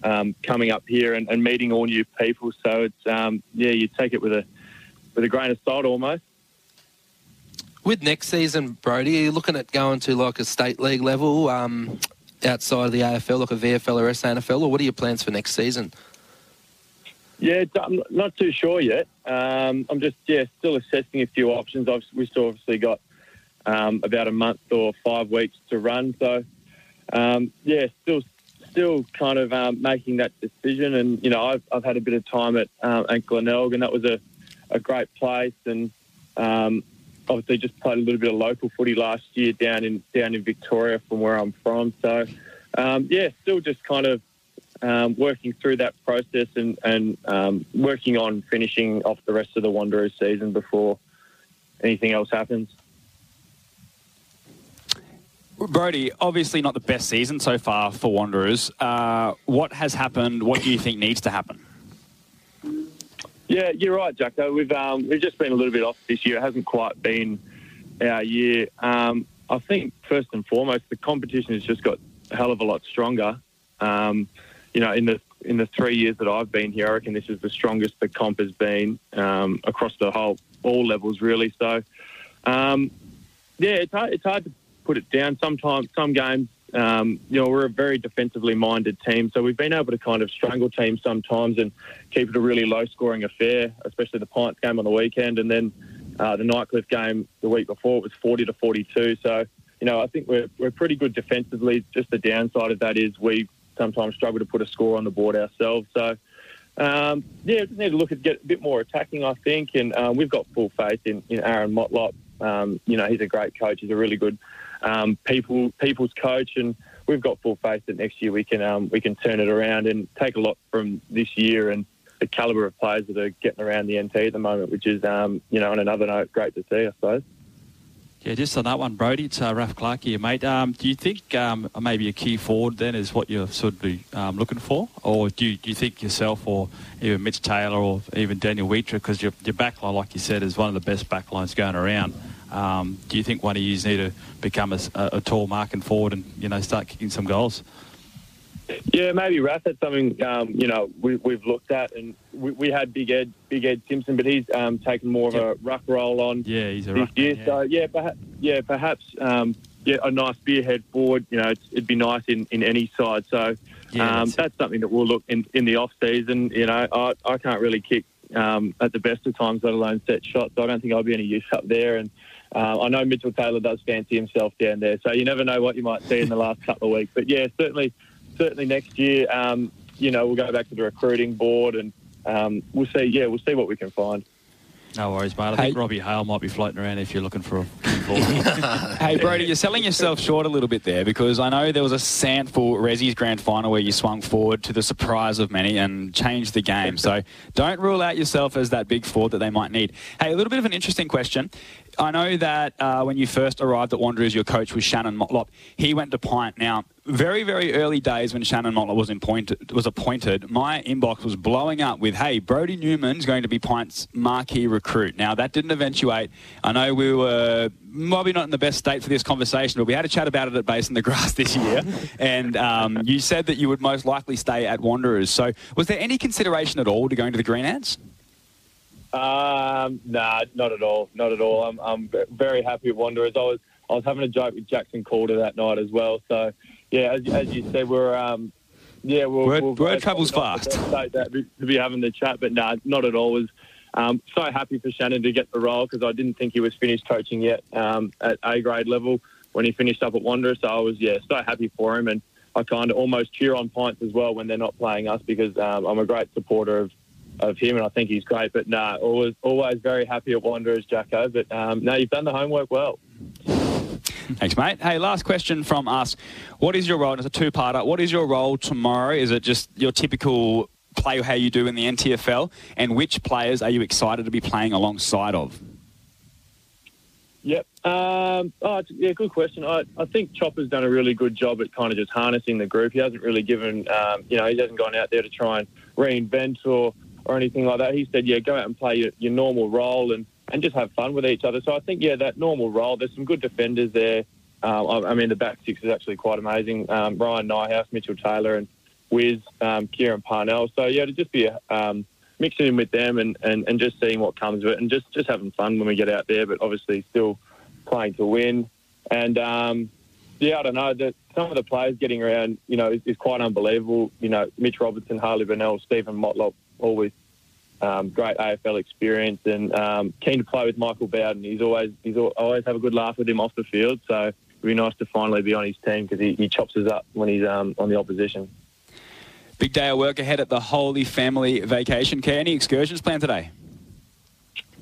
um, coming up here and, and meeting all new people. So it's um, yeah, you take it with a with a grain of salt almost. With next season, Brody, are you looking at going to like a state league level um, outside of the AFL, like a VFL or SANFL, or what are your plans for next season? Yeah, I'm not too sure yet. Um, I'm just yeah still assessing a few options. I've, we still obviously got um, about a month or five weeks to run, so um, yeah, still still kind of um, making that decision. And you know, I've, I've had a bit of time at um, at Glenelg, and that was a, a great place. And um, obviously, just played a little bit of local footy last year down in down in Victoria, from where I'm from. So yeah, still just kind of um, working through that process and, and um, working on finishing off the rest of the Wanderers season before anything else happens. Brody, obviously not the best season so far for Wanderers. Uh, what has happened? What do you think needs to happen? Yeah, you're right, Jacko. We've um, we've just been a little bit off this year. It hasn't quite been our year. Um, I think first and foremost, the competition has just got a hell of a lot stronger. Um, you know, in the in the three years that I've been here, I reckon this is the strongest the comp has been um, across the whole all levels, really. So, um, yeah, it's hard, it's hard to put it down. Sometimes, some games, um, you know, we're a very defensively minded team, so we've been able to kind of strangle teams sometimes and keep it a really low scoring affair, especially the Pints game on the weekend, and then uh, the Nightcliff game the week before it was forty to forty two. So, you know, I think we're we're pretty good defensively. Just the downside of that is we sometimes struggle to put a score on the board ourselves. So. Um, yeah, just need to look at get a bit more attacking, I think, and uh, we've got full faith in, in Aaron Motlop. Um, you know, he's a great coach. He's a really good um, people people's coach, and we've got full faith that next year we can um, we can turn it around and take a lot from this year and the caliber of players that are getting around the NT at the moment, which is um, you know on another note great to see, I suppose. Yeah, just on that one, Brody, it's uh, Raph Clarke here, mate. Um, do you think um, maybe a key forward then is what you're sort of be, um, looking for? Or do you, do you think yourself or even Mitch Taylor or even Daniel Wheater, because your, your backline, like you said, is one of the best backlines going around, um, do you think one of you need to become a, a, tall marking forward and, you know, start kicking some goals? Yeah, maybe Raph. That's something um, you know we, have looked at, and we, we, had Big Ed, Big Ed Simpson, but he's um, taken more of yep. a ruck role on. Yeah, he's a this year. Yeah. So yeah, perhaps, yeah, perhaps um, yeah, a nice spearhead forward. You know, it'd be nice in, in any side. So yeah, um, that's, that's something that we'll look in in the off season. You know, I, I can't really kick um, at the best of times, let alone set shots. I don't think I'll be any use up there. And uh, I know Mitchell Taylor does fancy himself down there. So you never know what you might see in the last couple of weeks. But yeah, certainly certainly next year, um, you know, we'll go back to the recruiting board and um, we'll see. Yeah, we'll see what we can find. No worries, mate. I hey. think Robbie Hale might be floating around if you're looking for a (laughs) (laughs) hey, Brody, you're selling yourself short a little bit there because I know there was a SANFL Resi's grand final where you swung forward to the surprise of many and changed the game. So don't rule out yourself as that big forward that they might need. Hey, a little bit of an interesting question. I know that uh, when you first arrived at Wanderers, your coach was Shannon Motlop. He went to Pint. Now, very, very early days when Shannon Motlop was, appointed, was appointed, my inbox was blowing up with, hey, Brody Newman's going to be Pint's marquee recruit. Now, that didn't eventuate. I know we were probably not in the best state for this conversation, but we had a chat about it at Bass in the Grass (laughs) this year. and um, you said that you would most likely stay at Wanderers. So was there any consideration at all to going to the Green Ants? Um, nah, not at all. Not at all. I'm, I'm very happy with Wanderers. I was I was having a joke with Jackson Calder that night as well. So yeah, as, as you said, we're um, yeah, we're, word, we're, word travels fast. To be having the chat, but nah, not at all. Was um, so happy for Shannon to get the role because I didn't think he was finished coaching yet um, at A grade level when he finished up at Wanderers. So I was yeah so happy for him, and I kind of almost cheer on Pints as well when they're not playing us because um, I'm a great supporter of of him, and I think he's great. But no, nah, always always very happy at Wanderers, Jacko. But um, no, you've done the homework well. Thanks, mate. Hey, last question from us. What is your role? It's a two-parter. What is your role tomorrow? Is it just your typical play how you do in the NTFL? And which players are you excited to be playing alongside of? Yep. Um, oh, yeah, good question. I, I think Chopper's done a really good job at kind of just harnessing the group. He hasn't really given, um, you know, he hasn't gone out there to try and reinvent or or anything like that. He said, yeah, go out and play your, your normal role and and just have fun with each other. So I think yeah, that normal role. There's some good defenders there. Um, I, I mean, the back six is actually quite amazing. Um, Ryan Nyhouse, Mitchell Taylor, and Wiz, um, Kieran Parnell. So yeah, to just be um, mixing in with them and, and, and just seeing what comes of it, and just just having fun when we get out there. But obviously, still playing to win. And um, yeah, I don't know. some of the players getting around, you know, is, is quite unbelievable. You know, Mitch Robertson, Harley Bennell, Steven Motlop, always um, great AFL experience, and um, keen to play with Michael Bowden. He's always he's al- always have a good laugh with him off the field. So it'd be nice to finally be on his team because he, he chops us up when he's um, on the opposition. Big day of work ahead at the Holy Family Vacation Care. Any excursions planned today?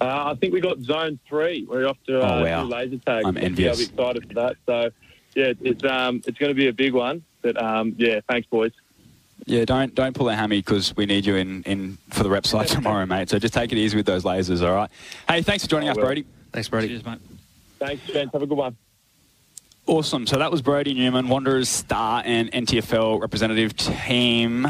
Uh, I think we got zone three. We're off to uh, Oh, wow. laser tag. I'm Yeah, envious. I'm excited for that. So yeah, it's um it's going to be a big one. But um, yeah, thanks boys. Yeah, don't don't pull a hammy because we need you in, in for the rep side tomorrow, mate. So just take it easy with those lasers, all right? Hey, thanks for joining I us, will. Brody. Thanks, Brody. Cheers, mate. Thanks, gents. Have a good one. Awesome. So that was Brody Newman, Wanderers star and NTFL representative team.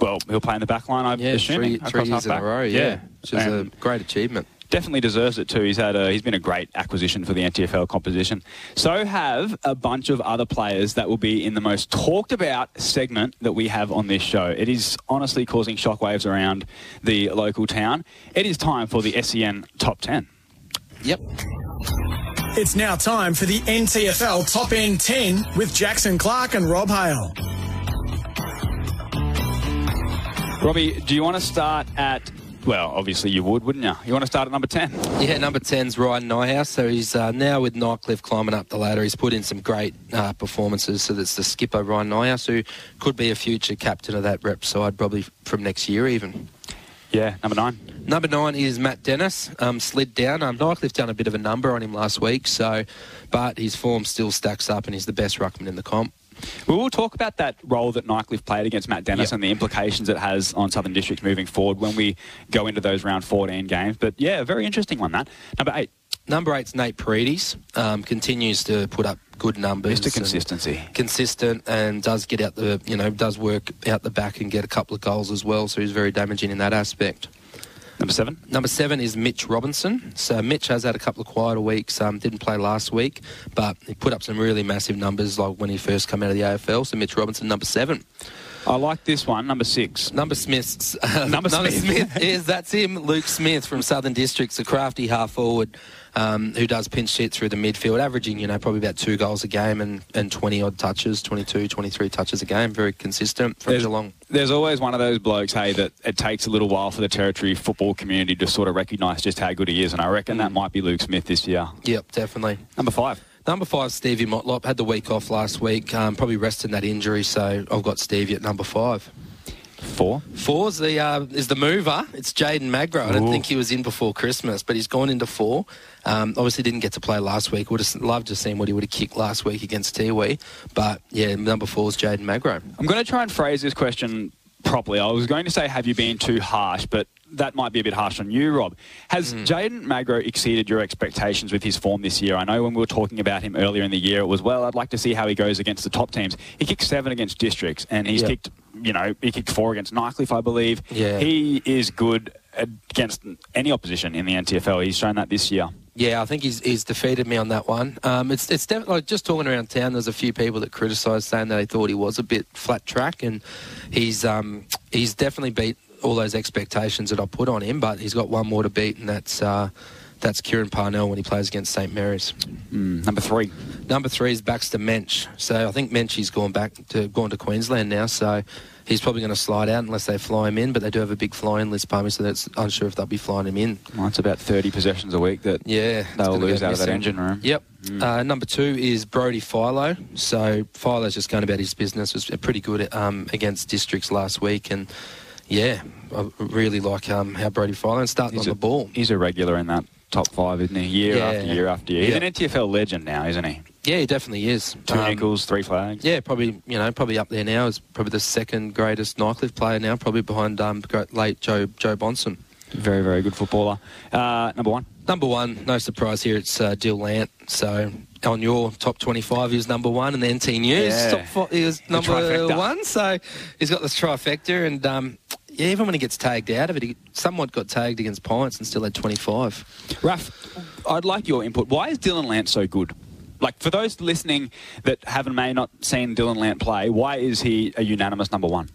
Well, he'll play in the back line, I Yeah, assume. three, three years in a row. Yeah, which is a great achievement. Definitely deserves it too. He's had a, he's been a great acquisition for the NTFL composition. So have a bunch of other players that will be in the most talked about segment that we have on this show. It is honestly causing shockwaves around the local town. It is time for the SEN top 10. Yep. It's now time for the NTFL Top End 10 with Jackson Clark and Rob Hale. Robbie, do you want to start at well, obviously you would, wouldn't you? You want to start at number 10? Yeah, number 10's Ryan Nyhouse. So he's uh, now with Nightcliff climbing up the ladder. He's put in some great uh, performances. So that's the skipper, Ryan Nyhouse, who could be a future captain of that rep side probably from next year even. Yeah, number 9. Number nine is Matt Dennis, um, slid down. Um, Nightcliff done a bit of a number on him last week, so but his form still stacks up, and he's the best ruckman in the comp. We will talk about that role that Nightcliff played against Matt Dennis Yep. and the implications it has on Southern Districts moving forward when we go into those round 14 games. But yeah, a very interesting one, that. Number 8, Number eight's Nate Paredes. Um, continues to put up good numbers. Mr. and- Consistency. consistent and does get out the you know does work out the back and get a couple of goals as well. So he's very damaging in that aspect. Number 7. Number seven is Mitch Robinson. So Mitch has had a couple of quieter weeks. Um, didn't play last week, but he put up some really massive numbers like when he first came out of the AFL. So Mitch Robinson, number seven. I like this one, number 6. Number Smith's (laughs) Number Smith. Smith is that's him, Luke Smith from Southern Districts, a crafty half forward um, who does pinch hit through the midfield, averaging you know probably about two goals a game and, and 20 odd touches, 22, 23 touches a game, very consistent from There's- Geelong. There's always one of those blokes, hey, that it takes a little while for the territory football community to sort of recognise just how good he is, and I reckon that might be Luke Smith this year. Yep, definitely. Number 5. Number five, Stevie Motlop had the week off last week, um, probably resting that injury, so I've got Stevie at number five. 4. Four's the uh, is the mover. It's Jaden Magro. I don't Ooh. think he was in before Christmas, but he's gone into four. Um, obviously, didn't get to play last week. Would have loved to seen what he would have kicked last week against Tiwi. But yeah, number four is Jaden Magro. I'm going to try and phrase this question properly. I was going to say, have you been too harsh, but that might be a bit harsh on you, Rob. Has Jaden Magro exceeded your expectations with his form this year? I know when we were talking about him earlier in the year, it was, well, I'd like to see how he goes against the top teams. He kicked seven against districts, and he's Yeah. kicked, you know, he kicked four against Nightcliff, I believe. Yeah. He is good against any opposition in the NTFL. He's shown that this year. Yeah, I think he's, he's defeated me on that one. Um, it's it's definitely like just talking around town. There's a few people that criticised, saying that they thought he was a bit flat track, and he's um, he's definitely beat all those expectations that I put on him. But he's got one more to beat, and that's uh, that's Kieran Parnell when he plays against St Mary's. Mm, number three. Number three is Baxter Mensch. So I think Menchie's gone back to gone to Queensland now. So he's probably going to slide out unless they fly him in. But they do have a big flying list, Palmy, so that's unsure if they'll be flying him in. Well, it's about 30 possessions a week that Yeah, they'll lose out of that engine room. Yep. Uh, number two is Brody Philo. So Philo's just going about his business. Was pretty good um, against districts last week, and yeah, I really like um, how Brody Philo starting He's on a- the ball. He's a regular in that top five, isn't he? Year Yeah. after year after year. He's Yeah. an NTFL legend now, isn't he? Yeah, he definitely is. Two Um, Nichols, three flags. Yeah, probably you know probably up there now. Is probably the second greatest Nightcliff player now, probably behind um, late Joe Joe Bonson. Very, very good footballer. Uh, number one. Number one, no surprise here, it's uh, Dill Lant. So on your top 25, he was number one, and the NT News Yeah. top four, he was number one. So he's got this trifecta, and um, yeah, even when he gets tagged out of it, he somewhat got tagged against Pints and still had 25. Raph, I'd like your input. Why is Dylan Lant so good? Like, for those listening that haven't may not seen Dylan Lant play, why is he a unanimous number one?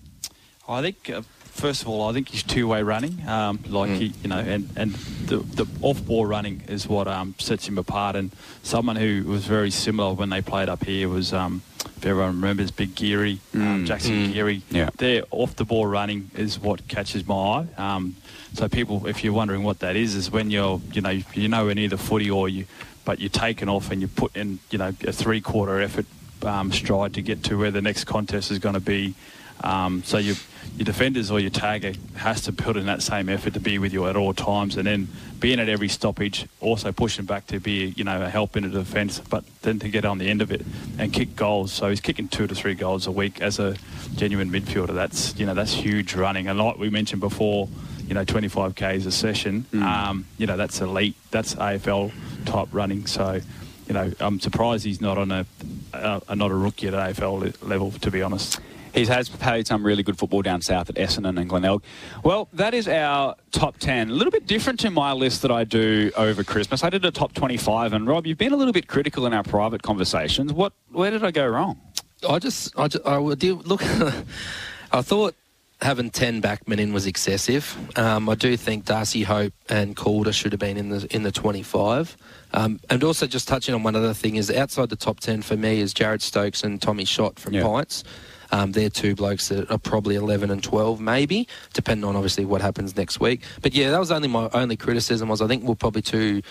I think uh, first of all, I think he's two-way running. Um, like Mm. he, you know, and and the, the off-ball running is what um, sets him apart. And someone who was very similar when they played up here was, um, if everyone remembers, Big Geary, um, Mm. Jackson Mm. Geary. Yeah. Their off-the-ball running is what catches my eye. Um, so people, if you're wondering what that is, is when you're, you know, you know nowhere near the footy or you, but you're taken off and you put in, you know, a three-quarter effort um, stride to get to where the next contest is going to be. Um, so you, your defenders or your tagger has to put in that same effort to be with you at all times, and then being at every stoppage, also pushing back to be you know a help in the defence, but then to get on the end of it and kick goals. So he's kicking two to three goals a week as a genuine midfielder. That's you know that's huge running, and like we mentioned before, you know 25 k's a session. Um, you know that's elite. That's AFL type running. So. You know, I'm surprised he's not on a, a, not a rookie at AFL level, to be honest. He has played some really good football down south at Essendon and Glenelg. Well, that is our top 10. A little bit different to my list that I do over Christmas. I did a top 25, and Rob, you've been a little bit critical in our private conversations. What? Where did I go wrong? I just, I, just, I would look. (laughs) I thought having ten backmen in was excessive. Um, I do think Darcy Hope and Calder should have been in the in the twenty five. Um, and also just touching on one other thing is outside the top ten for me is Jared Stokes and Tommy Shot from Yeah. Pints. Um, they're two blokes that are probably 11 and 12, maybe, depending on obviously what happens next week. But yeah, that was only my only criticism was I think we're probably too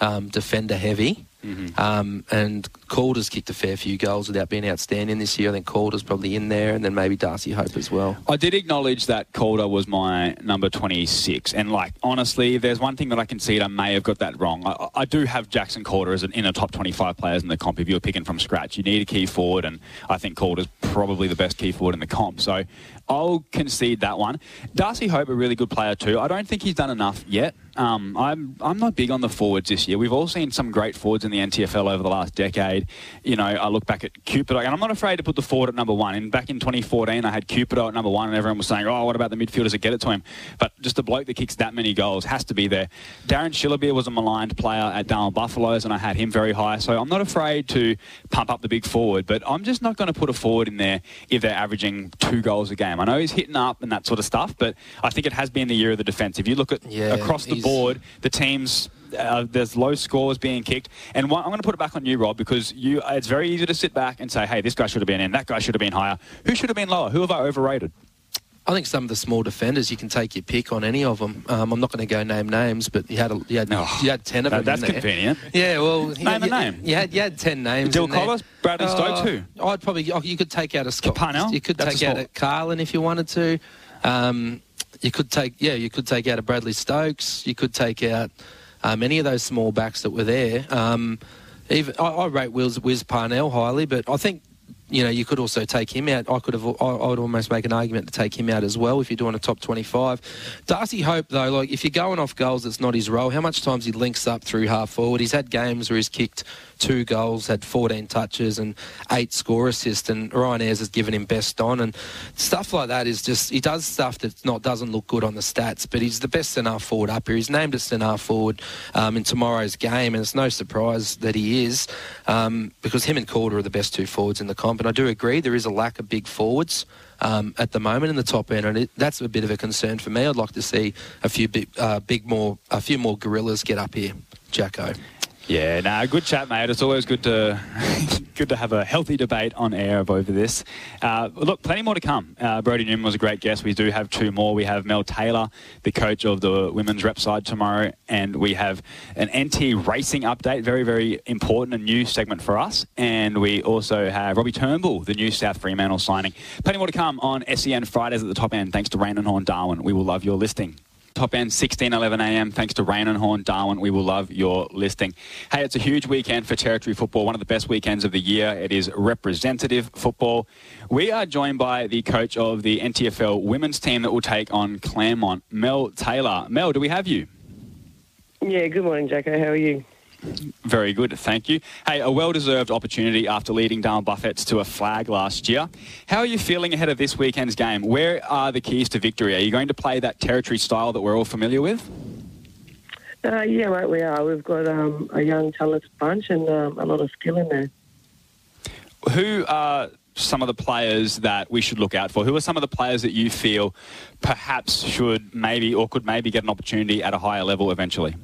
um, defender heavy. Um, and Calder's kicked a fair few goals without being outstanding this year. I think Calder's probably in there, and then maybe Darcy Hope as well. I did acknowledge that Calder was my number 26. And, like, honestly, if there's one thing that I can see I may have got that wrong. I, I do have Jackson Calder as an, in a top 25 players in the comp. If you're picking from scratch, you need a key forward, and I think Calder's probably the best key forward in the comp. So I'll concede that one. Darcy Hope, a really good player, too. I don't think he's done enough yet. Um, I'm I'm not big on the forwards this year. We've all seen some great forwards in the NTFL over the last decade. You know, I look back at Cupid, and I'm not afraid to put the forward at number one. And back in 2014, I had Cupido at number one, and everyone was saying, "Oh, what about the midfielders that get it to him?" But just a bloke that kicks that many goals has to be there. Darren Schillerbeer was a maligned player at Darwin Buffaloes, and I had him very high. So I'm not afraid to pump up the big forward, but I'm just not going to put a forward in there if they're averaging two goals a game. I know he's hitting up and that sort of stuff, but I think it has been the year of the defence. If you look at Yeah, across the board, the teams. Uh, there's low scores being kicked, and one, I'm going to put it back on you, Rob, because you. It's very easy to sit back and say, "Hey, this guy should have been in. That guy should have been higher. Who should have been lower? Who have I overrated?" I think some of the small defenders you can take your pick on any of them. Um, I'm not going to go name names, but you had a, you had Oh, you had ten of that- them. that's convenient. Yeah, well, Name a you, name. You had you had ten names. Dill. Collis, Bradley Stokes, who? I'd probably oh, you could take out a Scott Parnell? You could That's take a out a Carlin if you wanted to. Um, you could take yeah, you could take out a Bradley Stokes. You could take out um, any of those small backs that were there. Um, even I, I rate Wiz, Wiz Parnell highly, but I think you know you could also take him out. I could have I, I would almost make an argument to take him out as well if you're doing a top 25. Darcy Hope though, like if you're going off goals, it's not his role. How much times he links up through half forward? He's had games where he's kicked two goals, had 14 touches and eight score assists, and Ryan Ayres has given him best on and stuff like that. Is just he does stuff that not doesn't look good on the stats, but he's the best centre forward up here. He's named a centre forward um, in tomorrow's game, and it's no surprise that he is um, because him and Calder are the best two forwards in the comp. And I do agree there is a lack of big forwards. Um, at the moment in the top end, and it, that's a bit of a concern for me. I'd like to see a few big, uh, big more, a few more gorillas get up here, Jacko. Yeah, nah, good chat, mate. It's always good to (laughs) good to have a healthy debate on air over this. Uh, look, plenty more to come. Uh, Brody Newman was a great guest. We do have two more. We have Mel Taylor, the coach of the women's rep side tomorrow, and we have an NT racing update, very very important, a new segment for us. And we also have Robbie Turnbull, the new South Fremantle signing. Plenty more to come on SEN Fridays at the top end. Thanks to Raine and Horne Darwin. We will love your listing. Top end, 16, 11 a.m. Thanks to Raine and Horne, Darwin. We will love your listing. Hey, it's a huge weekend for territory football, one of the best weekends of the year. It is representative football. We are joined by the coach of the NTFL women's team that will take on Claremont, Mel Taylor. Mel, do we have you? Yeah, good morning, Jacko. How are you? Very good, thank you. Hey, a well-deserved opportunity after leading Darwin Buffettes to a flag last year. How are you feeling ahead of this weekend's game? Where are the keys to victory? Are you going to play that territory style that we're all familiar with? Uh, yeah, mate, we are. We've got um, a young, talented bunch and um, a lot of skill in there. Who are some of the players that we should look out for? Who are some of the players that you feel perhaps should maybe or could maybe get an opportunity at a higher level eventually?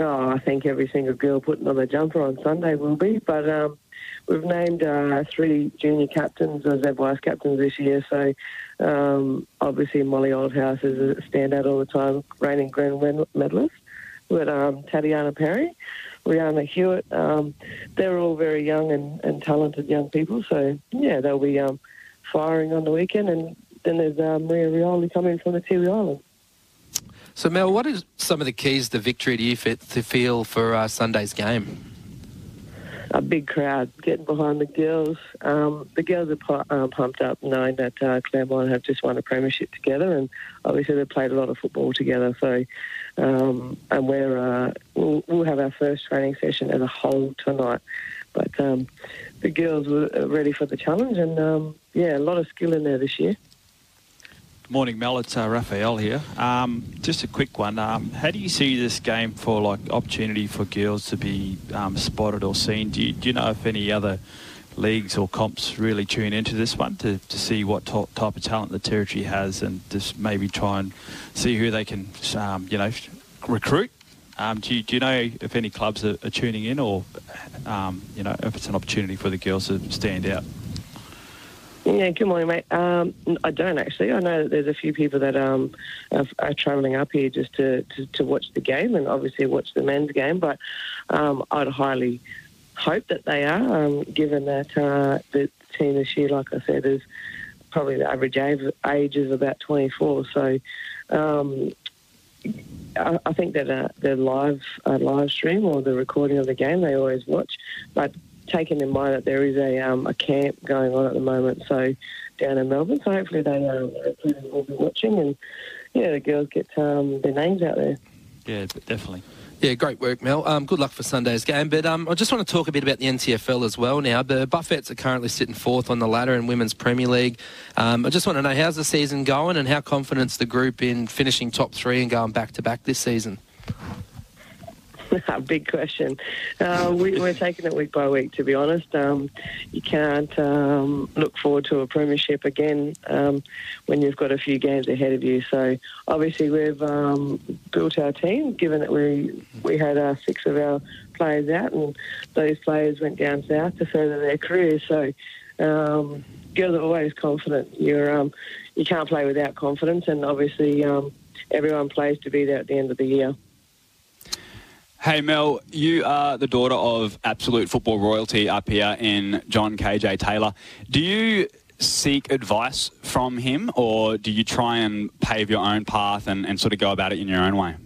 Oh, I think every single girl putting on the jumper on Sunday will be. But um, we've named uh, three junior captains as our vice captains this year. So um, obviously Molly Oldhouse is a standout all the time, reigning grand medalist. With um, Tatiana Perry, Rihanna Hewitt. Um, they're all very young and, and talented young people. So yeah, they'll be um, firing on the weekend. And then there's uh, Maria Rioli coming from the Tiwi Islands. So, Mel, what are some of the keys to victory do you feel for uh, Sunday's game? A big crowd getting behind the girls. Um, the girls are pu- uh, pumped up knowing that uh, Claremont have just won a premiership together, and obviously they've played a lot of football together. So, um, and we're uh, we'll, we'll, have our first training session as a whole tonight. But um, the girls were ready for the challenge, and um, yeah, a lot of skill in there this year. Morning, Mel. It's uh, Raphael here. Um, just a quick one. Um, how do you see this game for like opportunity for girls to be um, spotted or seen? Do you, do you, know if any other leagues or comps really tune into this one to, to see what t- type of talent the territory has and just maybe try and see who they can, um, you know, recruit? Um, do, you, do, you, know if any clubs are, are tuning in or, um, you know, if it's an opportunity for the girls to stand out? Yeah, good morning, mate. Um, I don't actually. I know that there's a few people that um, are, are travelling up here just to, to, to, watch the game and obviously watch the men's game, but um, I'd highly hope that they are, um, given that uh, the team this year, like I said, is probably the average age is about 24. So um, I, I, think that uh, the live uh, live stream or the recording of the game they always watch, but taking in mind that there is a um, a camp going on at the moment, so down in Melbourne. So hopefully they um, will be watching, and yeah, the girls get um, their names out there. Yeah, definitely. Yeah, great work, Mel. Um, good luck for Sunday's game. But um, I just want to talk a bit about the NTFL as well now. The Buffettes are currently sitting fourth on the ladder in Women's Premier League. Um, I just want to know how's the season going and how confident's the group in finishing top three and going back to back this season? (laughs) Big question. Uh, we, are taking it week by week, to be honest. Um, you can't um, look forward to a premiership again um, when you've got a few games ahead of you. So obviously we've um, built our team, given that we we had uh, six of our players out, and those players went down south to further their careers. So um, girls are always confident. You're um, you can't play without confidence, and obviously everyone plays to be there at the end of the year. Hey Mel, you are the daughter of absolute football royalty up here in John KJ Taylor. Do you seek advice from him or do you try and pave your own path and, and sort of go about it in your own way?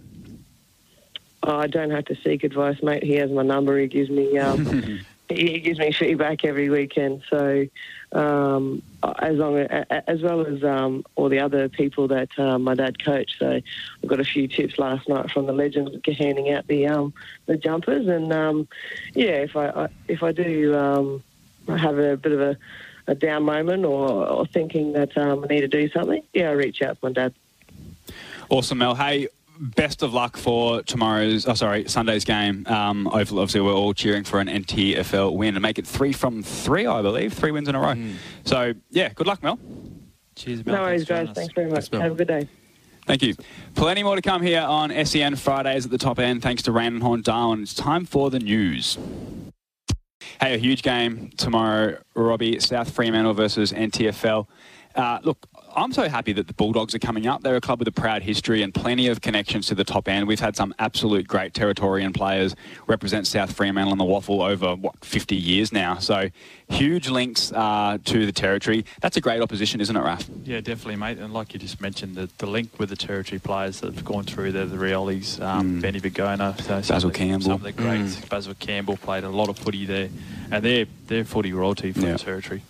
Oh, I don't have to seek advice, mate. He has my number. He gives me um, (laughs) he gives me feedback every weekend. So um, as long as, as well as um, all the other people that uh, my dad coached. So I got a few tips last night from the legends handing out the um, the jumpers, and um, yeah, if I, if I do um, have a bit of a, a down moment or, or thinking that I need to do something, yeah, I reach out to my dad. Awesome, Mel. Hey, best of luck for tomorrow's, oh sorry, Sunday's game. Um, obviously, we're all cheering for an NTFL win and make it three from three, I believe, three wins in a row. Mm. So, yeah, good luck, Mel. Cheers, Mel. No worries, guys. Thanks very much. Thanks, Have a good day. Thank you. Plenty more to come here on SEN Fridays at the top end. Thanks to Raine and Horne Darwin. It's time for the news. Hey, a huge game tomorrow, Robbie. South Fremantle versus NTFL. Uh, look, I'm so happy that the Bulldogs are coming up. They're a club with a proud history and plenty of connections to the top end. We've had some absolute great Territorian players represent South Fremantle and the WAFL over, what, 50 years now. So huge links uh, to the Territory. That's a great opposition, isn't it, Raph? Yeah, definitely, mate. And like you just mentioned, the, the link with the Territory players that have gone through there, the Riolis, um, mm. Benny Vigona, so Basil the, Campbell. Some of the greats. Mm. Basil Campbell played a lot of footy there. And they're, they're footy royalty for the Territory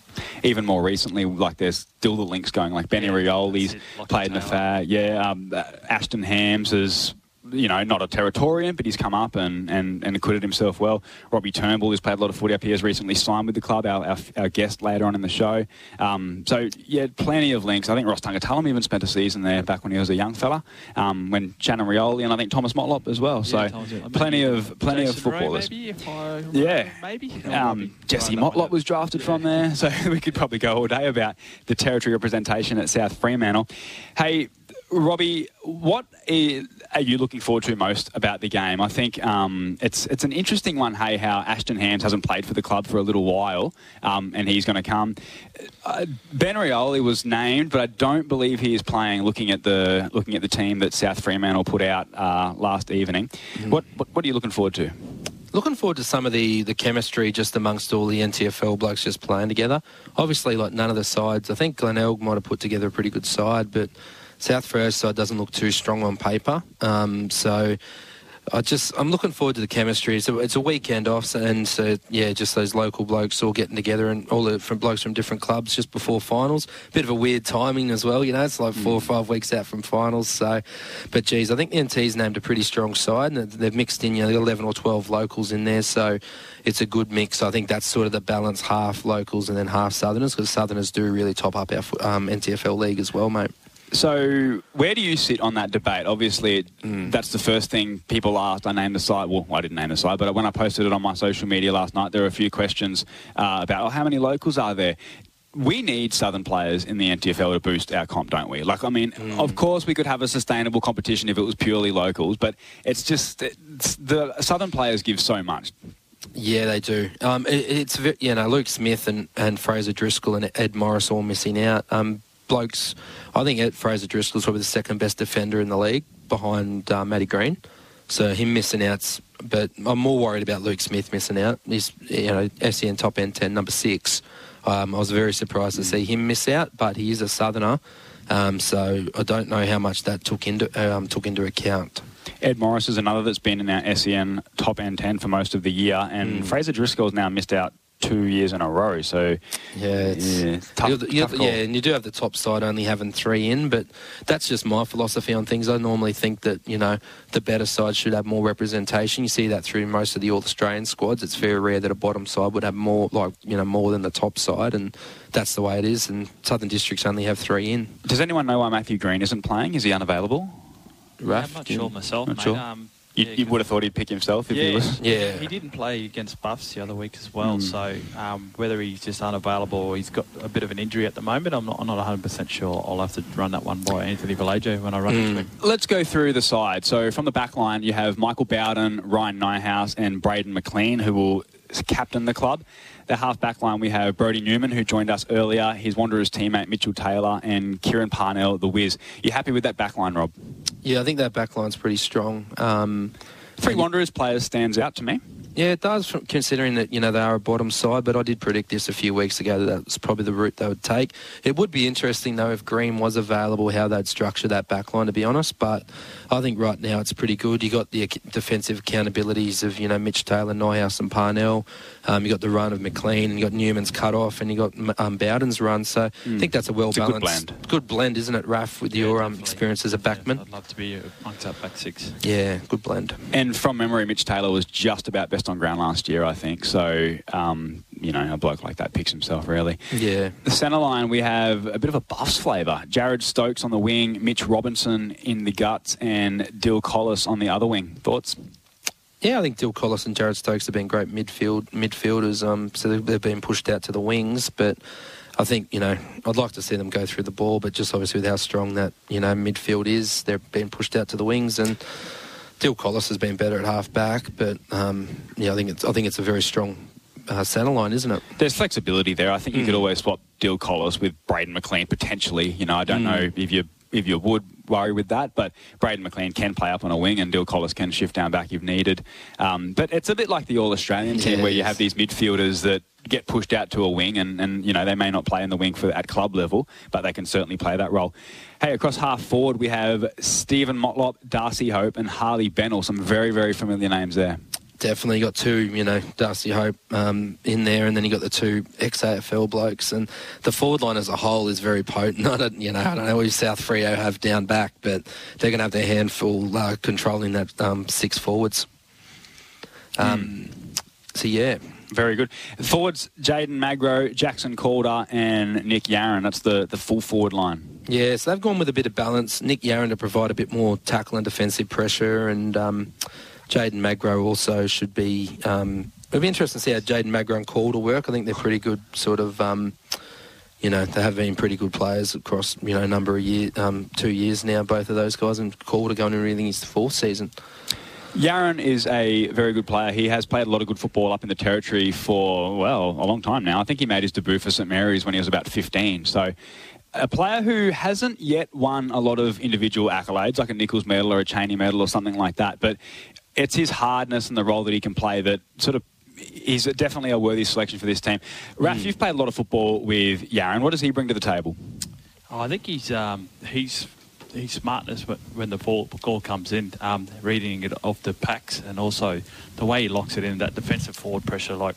even more recently, like there's still the links going. Like Benny yeah, Rioli's played in the fair. Yeah, um, Ashton Hams has you know, not a Territorian, but he's come up and, and, and acquitted himself well. Robbie Turnbull, who's played a lot of footy up here, has recently signed with the club, our, our, our guest later on in the show. Um, so, yeah, plenty of links. I think Ross Tungatalum even spent a season there back when he was a young fella, um, when Shannon Rioli and I think Thomas Motlop as well. So, plenty of plenty of Jason Rowe, footballers. maybe, if I remember, Yeah. maybe. Um, Jesse Motlop was drafted from there, so (laughs) we could probably go all day about the territory representation at South Fremantle. Hey, Robbie, what i- are you looking forward to most about the game? I think um, it's it's an interesting one. Hey, how Ashton Hams hasn't played for the club for a little while, um, and he's going to come. Uh, ben Rioli was named, but I don't believe he is playing. Looking at the looking at the team that South Fremantle put out uh, last evening, what, what what are you looking forward to? Looking forward to some of the, the chemistry just amongst all the NTFL blokes just playing together. Obviously, like none of the sides. I think Glenelg might have put together a pretty good side, but South Freo's side doesn't look too strong on paper. Um, so I just I'm looking forward to the chemistry. It's a, it's a weekend off, and so yeah, just those local blokes all getting together and all the from blokes from different clubs just before finals. Bit of a weird timing as well, you know. It's like four or five weeks out from finals. So, but geez, I think the NT's named a pretty strong side, and they've mixed in you know eleven or twelve locals in there. So it's a good mix. I think that's sort of the balance: half locals and then half Southerners, because Southerners do really top up our um, NTFL league as well, mate. So, where do you sit on that debate? Obviously, it, Hmm. that's the first thing people asked. I named the site. Well, I didn't name the site, but when I posted it on my social media last night, there were a few questions uh, about oh, how many locals are there. We need Southern players in the NTFL to boost our comp, don't we? Like, I mean, Hmm. of course, we could have a sustainable competition if it was purely locals, but it's just it's, the Southern players give so much. Yeah, they do. Um, it, it's you know Luke Smith and, and Fraser Driscoll and Ed Morris all missing out. Um, blokes, I think Ed Fraser Driscoll is probably the second best defender in the league behind uh, Matty Green. So him missing out's, but I'm more worried about Luke Smith missing out. He's you know SEN top end ten number six. Um, I was very surprised to see him miss out, but he is a Southerner, um, so I don't know how much that took into um, took into account. Ed Morris is another that's been in our SEN top end 10 for most of the year, and Mm. Fraser Driscoll's now missed out two years in a row. So, Yeah, it's, Yeah, tough- you're the- you're tough the- call. yeah, and you do have the top side only having three in, but that's just my philosophy on things. I normally think that you know the better side should have more representation. You see that through most of the All Australian squads. It's very rare that a bottom side would have more, like you know, more than the top side, and that's the way it is. And Southern Districts only have three in. does anyone know why Matthew Green isn't playing? Is he unavailable? Raph, I'm not sure myself, Not mate. sure. Um, You, yeah, you would have thought he'd pick himself if yeah, he was. Yeah. he didn't play against Buffs the other week as well. Mm. So um, whether he's just unavailable or he's got a bit of an injury at the moment, I'm not, I'm not 100% sure. I'll have to run that one by Anthony Vallejo when I run into him. Let's go through the side. So from the back line, you have Michael Bowden, Ryan Nyhouse, and Braden McLean, who will captain the club. The half back line, we have Brody Newman, who joined us earlier, his Wanderers teammate Mitchell Taylor, and Kieran Parnell, the Wiz. You happy with that back line, Rob? Yeah, I think that back line's pretty strong. Um, Three Wanderers players stands out to me. Yeah, it does, considering that you know they are a bottom side. But I did predict this a few weeks ago that that was probably the route they would take. It would be interesting though if Green was available, how they'd structure that back line. To be honest, but I think right now it's pretty good. You got the defensive accountabilities of you know Mitch Taylor, Neuhaus, and Parnell. Um, you got the run of McLean, and you got Newman's cut off, and you got um, Bowden's run. So I think that's a well It's a good balanced, blend. good blend, isn't it, Raph? With your um, experience as a Yeah, backman, I'd love to be amongst that back six. yeah, good blend. And from memory, Mitch Taylor was just about best on ground last year, I think. So, um, you know, a bloke like that picks himself, really. Yeah. The centre line, we have a bit of a Buffs flavour. Jared Stokes on the wing, Mitch Robinson in the guts, and Dill Collis on the other wing. Thoughts? Yeah, I think Dill Collis and Jared Stokes have been great midfield midfielders. Um, so they've, they've been pushed out to the wings, but I think you know I'd like to see them go through the ball, but just obviously with how strong that you know midfield is, they're being pushed out to the wings and. Dill Collis has been better at half back, but um, yeah, I think it's I think it's a very strong uh, centre line, isn't it? There's flexibility there. I think you Mm. could always swap Dill Collis with Braden McLean potentially. You know, I don't Mm. know if you if you would worry with that, but Braden McLean can play up on a wing and Dill Collis can shift down back if needed. Um, but it's a bit like the All Australian team where you have these midfielders that get pushed out to a wing and, and you know they may not play in the wing for at club level, but they can certainly play that role. Hey, across half forward we have Steven Motlop, Darcy Hope, and Harley Bennell. Some very very familiar names there. Definitely got two. You know, Darcy Hope um, in there, and then you got the two ex AFL blokes, and the forward line as a whole is very potent. (laughs) I don't, you know, I don't know who South Freo have down back, but they're going to have their handful uh, controlling that um, six forwards. Um, So yeah, Very good. Forwards, Jaden Magro, Jackson Calder, and Nick Yarron. That's the, the full forward line. Yeah, so they've gone with a bit of balance. Nick Yarron to provide a bit more tackle and defensive pressure, and um, Jaden Magro also should be. Um, it'll be interesting to see how Jaden Magro and Calder work. I think they're pretty good, sort of. Um, you know, they have been pretty good players across you know a number of years, um, two years now. Both of those guys, and Calder going into I think his fourth season. Yarron is a very good player. He has played a lot of good football up in the territory for, well, a long time now. I think he made his debut for St Mary's when he was about 15. So a player who hasn't yet won a lot of individual accolades, like a Nichols medal or a Cheney medal or something like that. But it's his hardness and the role that he can play that sort of he's definitely a worthy selection for this team. Raph, you've played a lot of football with Yarron. What does he bring to the table? Oh, I think he's um, he's he's smartness when the ball, ball comes in, um, reading it off the packs, and also the way he locks it in, that defensive forward pressure. Like,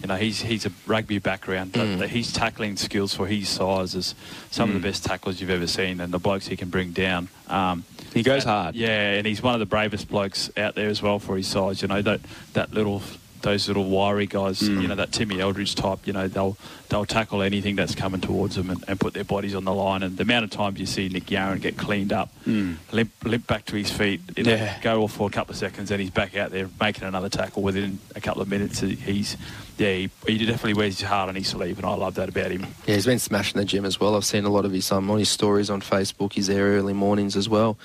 you know, he's he's a rugby background, but the- his tackling skills for his size is some of the best tacklers you've ever seen, and the blokes he can bring down. Um, He goes and- hard. Yeah, and he's one of the bravest blokes out there as well for his size. You know that that little. Those little wiry guys, you know that Timmy Eldridge type. You know they'll they'll tackle anything that's coming towards them and, and put their bodies on the line. And the amount of times you see Nick Yarron get cleaned up, limp limp back to his feet, you know, Yeah. go off for a couple of seconds, and he's back out there making another tackle within a couple of minutes. He- He's yeah, he, he definitely wears his heart on his sleeve, and I love that about him. Yeah, he's been smashing the gym as well. I've seen a lot of his um, on his stories on Facebook. He's there early mornings as well.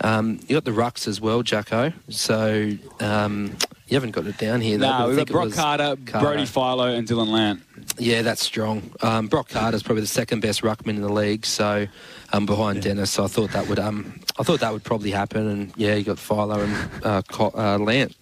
Um, you got the rucks as well, Jacko. So um, you haven't got it down here. though, No, we've got Brock Carter, Carter. Brody Philo, and Dylan Lant. Yeah, that's strong. Um, Brock Carter's probably the second best ruckman in the league, so um, behind Dennis. So I thought that would um, I thought that would probably happen. And yeah, you got Philo and uh, Co- uh, Lant.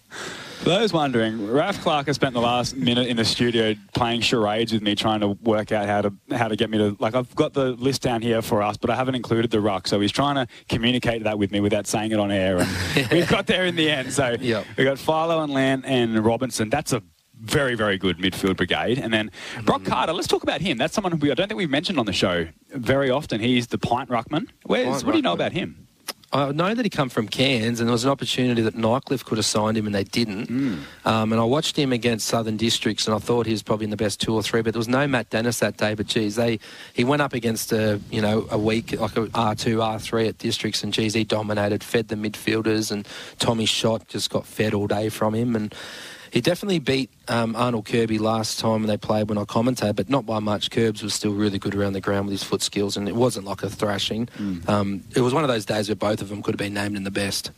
For those wondering, Raph Clarke has spent the last minute in the studio playing charades with me, trying to work out how to how to get me to like. I've got the list down here for us, but I haven't included the ruck. So he's trying to communicate that with me without saying it on air, and (laughs) we've got there in the end. So Yep. we got Philo and Lant and Robinson. That's a very, very good midfield brigade. And then Brock mm. Carter, let's talk about him. That's someone who we, I don't think we've mentioned on the show very often. He's the pint ruckman. Where's, Pint what do you know ruckman. about him? I know that he come from Cairns, and there was an opportunity that Nightcliff could have signed him, and they didn't. Um, and I watched him against Southern Districts, and I thought he was probably in the best two or three. But there was no Matt Dennis that day. But geez, they he went up against a you know a week like a R two R three at Districts, and geez, he dominated, fed the midfielders, and Tommy Shot just got fed all day from him, and. He definitely beat um, Arnold Kirby last time they played when I commentated, but not by much. Curbs was still really good around the ground with his foot skills, and it wasn't like a thrashing. Um, it was one of those days where both of them could have been named in the best.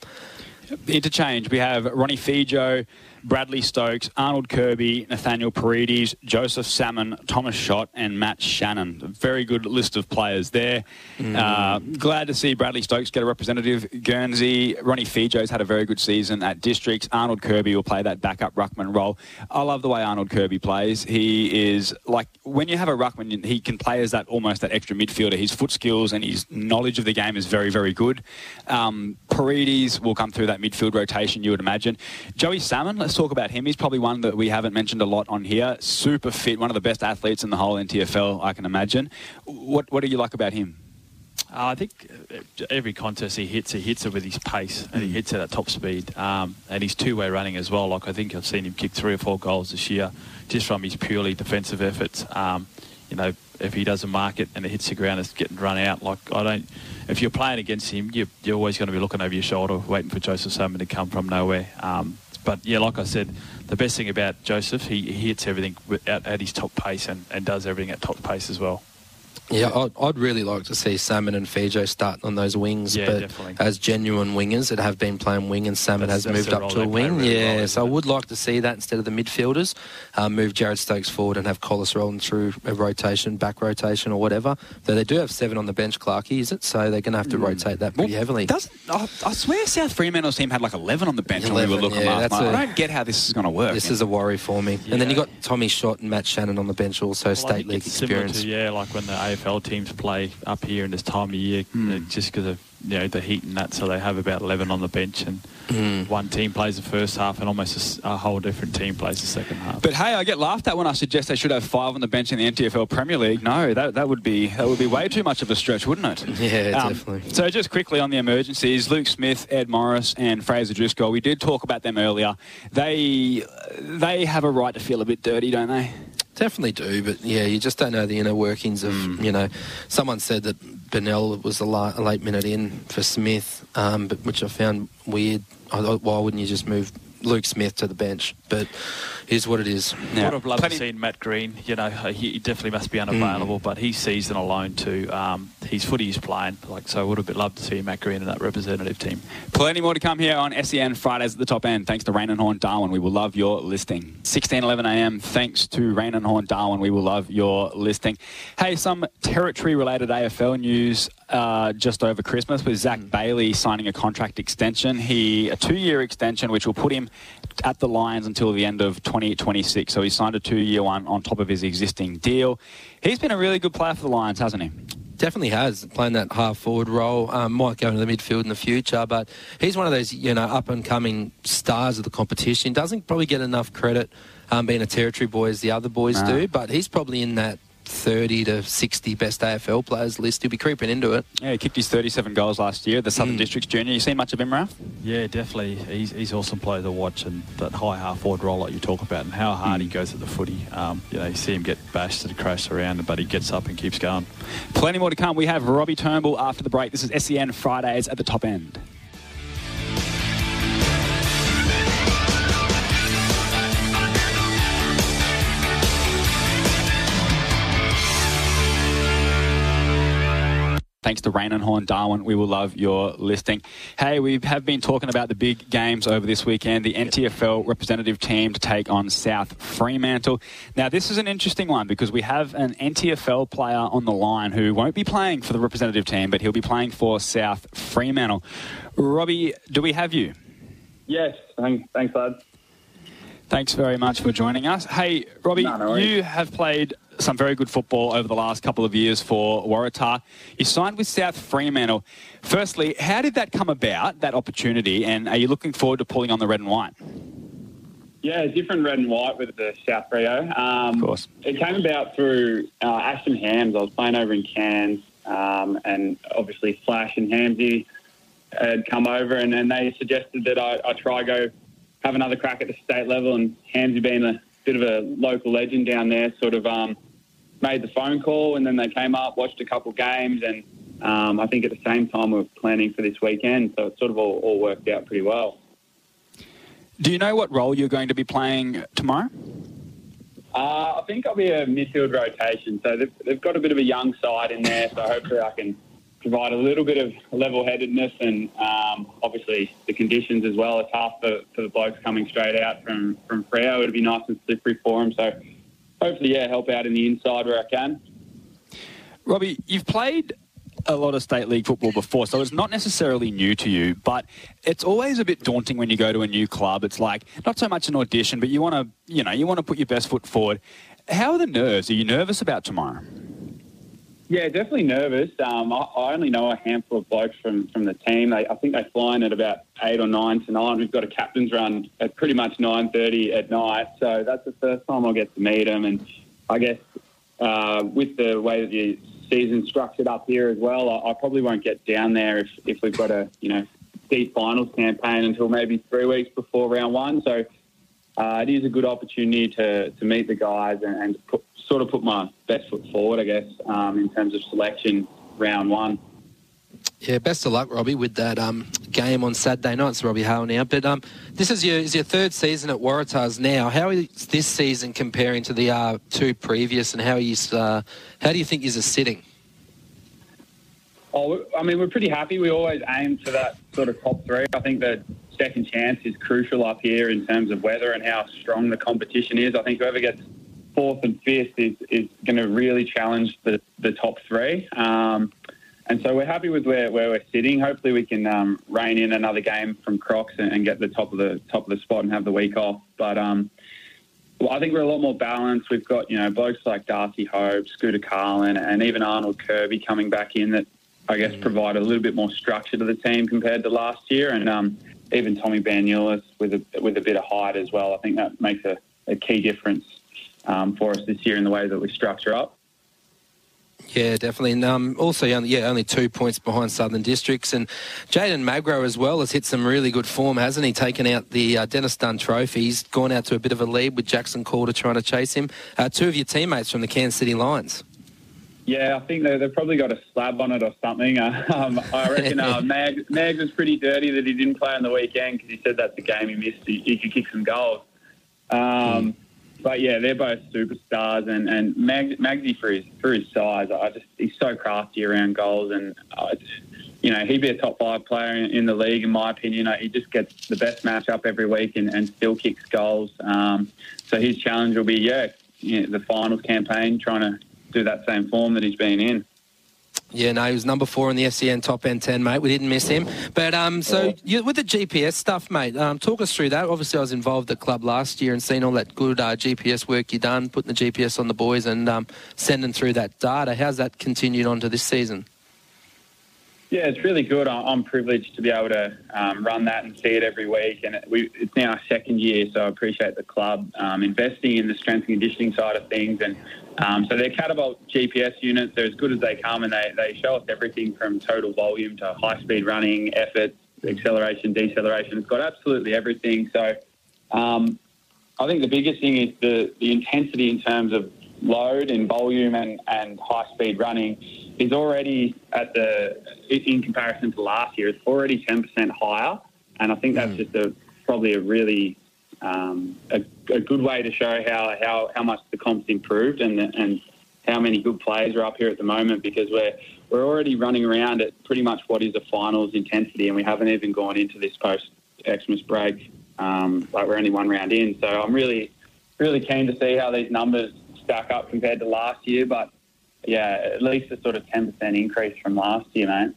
interchange. We have Ronnie Fijo, Bradley Stokes, Arnold Kirby, Nathaniel Paredes, Joseph Salmon, Thomas Schott, and Matt Shannon. A very good list of players there. Uh, glad to see Bradley Stokes get a representative. Guernsey, Ronnie Fijo's had a very good season at districts. Arnold Kirby will play that backup ruckman role. I love the way Arnold Kirby plays. He is like when you have a ruckman, he can play as that almost that extra midfielder. His foot skills and his knowledge of the game is very, very good. Um, Paredes will come through that midfield rotation, you would imagine. Joey Salmon, let's talk about him. He's probably one that we haven't mentioned a lot on here. Super fit, one of the best athletes in the whole NTFL, I can imagine. What What do you like about him? Uh, I think uh, every contest he hits, he hits it with his pace and he hits it at top speed. Um, and he's two-way running as well. Like I think I've seen him kick three or four goals this year just from his purely defensive efforts. Um, you know, if he doesn't mark it and it hits the ground, it's getting run out. Like I don't. If you're playing against him, you, you're always going to be looking over your shoulder, waiting for Joseph Salmon to come from nowhere. Um, but yeah, like I said, the best thing about Joseph, he, he hits everything at, at his top pace and, and does everything at top pace as well. Yeah, I'd, I'd really like to see Salmon and Fijo start on those wings, Yeah, but definitely. as genuine wingers that have been playing wing, and Salmon That's- has that's moved up to a wing. really well, yeah, so I would like to see that instead of the midfielders, um, move Jared Stokes forward and have Collis rolling through a rotation, back rotation or whatever. Though they do have seven on the bench, Clarkey, is it? So they're going to have to rotate that pretty heavily. Doesn't I, I swear South Fremantle's team had like 11 on the bench when we were 11, looking yeah, last night. a- I don't get how this is going to work. This is a worry for me. And then you got Tommy Shott and Matt Shannon on the bench also, Well, state league experience. To, yeah, like when the AFL teams play up here in this time of year, uh, just because of you know the heat and that. So they have about 11 on the bench, and one team plays the first half, and almost a whole different team plays the second half. But hey, I get laughed at when I suggest they should have five on the bench in the NTFL Premier League. No, that, that would be that would be way too much of a stretch, wouldn't it? (laughs) Yeah, Um, definitely. So just quickly on the emergencies, Luke Smith, Ed Morris, and Fraser Driscoll. We did talk about them earlier. They they have a right to feel a bit dirty, don't they? Definitely do, but yeah, you just don't know the inner workings of, Mm. you know, someone said that Bennell was a, la- a late minute in for Smith, um, but which I found weird. I thought, why wouldn't you just move Luke Smith to the bench? But here's what it is. Yeah. Would have loved Plenty- to see Matt Green. You know, he he definitely must be unavailable, Mm. but he's season alone too. Um, his footy is playing, like so. I would have loved to see Matt Green in that representative team. Plenty more to come here on SEN Fridays at the top end. Thanks to Raine and Horne Darwin. We will love your listing. 16:11 a.m. Thanks to Raine and Horne Darwin. We will love your listing. Hey, some territory-related AFL news uh, just over Christmas with Zach Bailey signing a contract extension. He a two-year extension, which will put him at the Lions until the end of 2026. So he signed a two-year one on top of his existing deal. He's been a really good player for the Lions, hasn't he? Definitely has playing that half forward role. Um, might go into the midfield in the future, but he's one of those you know up and coming stars of the competition. Doesn't probably get enough credit um, being a territory boy as the other boys Nah. do, but he's probably in that 30 to 60 best AFL players list. He'll be creeping into it. Yeah, he kicked his 37 goals last year. The Southern Mm. Districts Junior. You seen much of him, Raph? Yeah, definitely. He's, he's awesome player to watch, and that high half forward role like you talk about, and how hard he goes at the footy. Um, you know, you see him get bashed and crash around, but he gets up and keeps going. Plenty more to come. We have Robbie Turnbull after the break. This is SEN Fridays at the top end. Thanks to Raine and Horne Darwin, we will love your listing. Hey, we have been talking about the big games over this weekend. The NTFL representative team to take on South Fremantle. Now, this is an interesting one because we have an NTFL player on the line who won't be playing for the representative team, but he'll be playing for South Fremantle. Robbie, do we have you? Yes, thanks, thanks, lad. Thanks very much for joining us. Hey, Robbie, No, no you have played some very good football over the last couple of years for Waratah. You signed with South Fremantle. Firstly, how did that come about, that opportunity, and are you looking forward to pulling on the red and white? Yeah, different red and white with the South Freo. Um, Of course. It came about through uh, Ashton Hams. I was playing over in Cairns, um, and obviously Flash and Hamsy had come over, and, and they suggested that I, I try go have another crack at the state level. And Hamsy, being a bit of a local legend down there, sort of um, made the phone call, and then they came up, watched a couple games, and um, I think at the same time we were planning for this weekend, so it sort of all, all worked out pretty well. Do you know what role you're going to be playing tomorrow? Uh, I think I'll be a midfield rotation. So they've, they've got a bit of a young side in there. So hopefully I can provide a little bit of level-headedness and um, obviously the conditions as well. It's tough for, for the blokes coming straight out from from Freo. It'll be nice and slippery for them. So hopefully, yeah, help out in the inside where I can. Robbie, you've played a lot of state league football before, so it's not necessarily new to you, but it's always a bit daunting when you go to a new club. It's like not so much an audition, but you want to, you know, you want to put your best foot forward. How are the nerves? Are you nervous about tomorrow? Yeah, definitely nervous. Um, I, I only know a handful of blokes from, from the team. They, I think they fly in at about eight or nine tonight. We've got a captain's run at pretty much nine thirty at night, so that's the first time I'll get to meet them. And I guess uh, with the way that the season's structured up here as well, I, I probably won't get down there if, if we've got a you know deep finals campaign until maybe three weeks before round one. So uh, it is a good opportunity to, to meet the guys and, and put, sort of put my best foot forward, I guess, um, in terms of selection round one. Yeah, best of luck, Robbie, with that um, game on Saturday night. It's Robbie Hale now. But um, this is your is your third season at Waratahs now. How is this season comparing to the uh, two previous, and how are you, uh, how do you think you're sitting? Oh, I mean, we're pretty happy. We always aim for that sort of top three. I think that second chance is crucial up here in terms of weather and how strong the competition is. I think whoever gets fourth and fifth is, is going to really challenge the, the top three. Um, and so we're happy with where, where we're sitting. Hopefully we can um, rein in another game from Crocs and, and get the top of the top of the spot and have the week off. But um, well, I think we're a lot more balanced. We've got you know blokes like Darcy Hope, Scooter Carlin, and even Arnold Kirby coming back in that I guess provide a little bit more structure to the team compared to last year, and um, even Tommy Banulis with a with a bit of height as well. I think that makes a, a key difference um, for us this year in the way that we structure up. Yeah, definitely. And um, also, yeah, only two points behind Southern Districts. And Jaden Magro as well has hit some really good form, hasn't he? Taken out the uh, Dennis Dunn Trophy. He's gone out to a bit of a lead with Jackson Calder trying to chase him. Uh, two of your teammates from the Cairns City Lions. Yeah, I think they, they've probably got a slab on it or something. (laughs) Um, I reckon uh, (laughs) Mag, Mag was pretty dirty that he didn't play on the weekend because he said that's the game he missed. He, he could kick some goals. Um, mm. But yeah, they're both superstars, and and Mag, Magsy for his for his size, I just he's so crafty around goals, and I just, you know he'd be a top five player in, in, the league in my opinion. He just gets the best matchup every week and, and still kicks goals. Um, so his challenge will be yeah, you know, the finals campaign, trying to do that same form that he's been in. Yeah, no, he was number four in the SEN top end 10, mate. We didn't miss him. But um, so you, with the GPS stuff, mate, um, talk us through that. Obviously, I was involved at the club last year and seen all that good uh, GPS work you done, putting the GPS on the boys and um, sending through that data. How's that continued on to this season? Yeah, it's really good. I'm privileged to be able to um, run that and see it every week. And we, it's now our second year, so I appreciate the club um, investing in the strength and conditioning side of things. And um, so they're Catapult GPS units. They're as good as they come, and they, they show us everything from total volume to high speed running, effort, acceleration, deceleration. It's got absolutely everything. So um, I think the biggest thing is the, the intensity in terms of load and volume and, and high speed running is already at the in comparison to last year. It's already ten percent higher, and I think that's mm. just a probably a really um, a, a, good way to show how, how, how much the comp's improved and and how many good players are up here at the moment because we're we're already running around at pretty much what is a finals intensity, and we haven't even gone into this post Xmas break. Um, like we're only one round in, so I'm really really keen to see how these numbers stack up compared to last year, but yeah, at least a sort of 10% increase from last year, mate.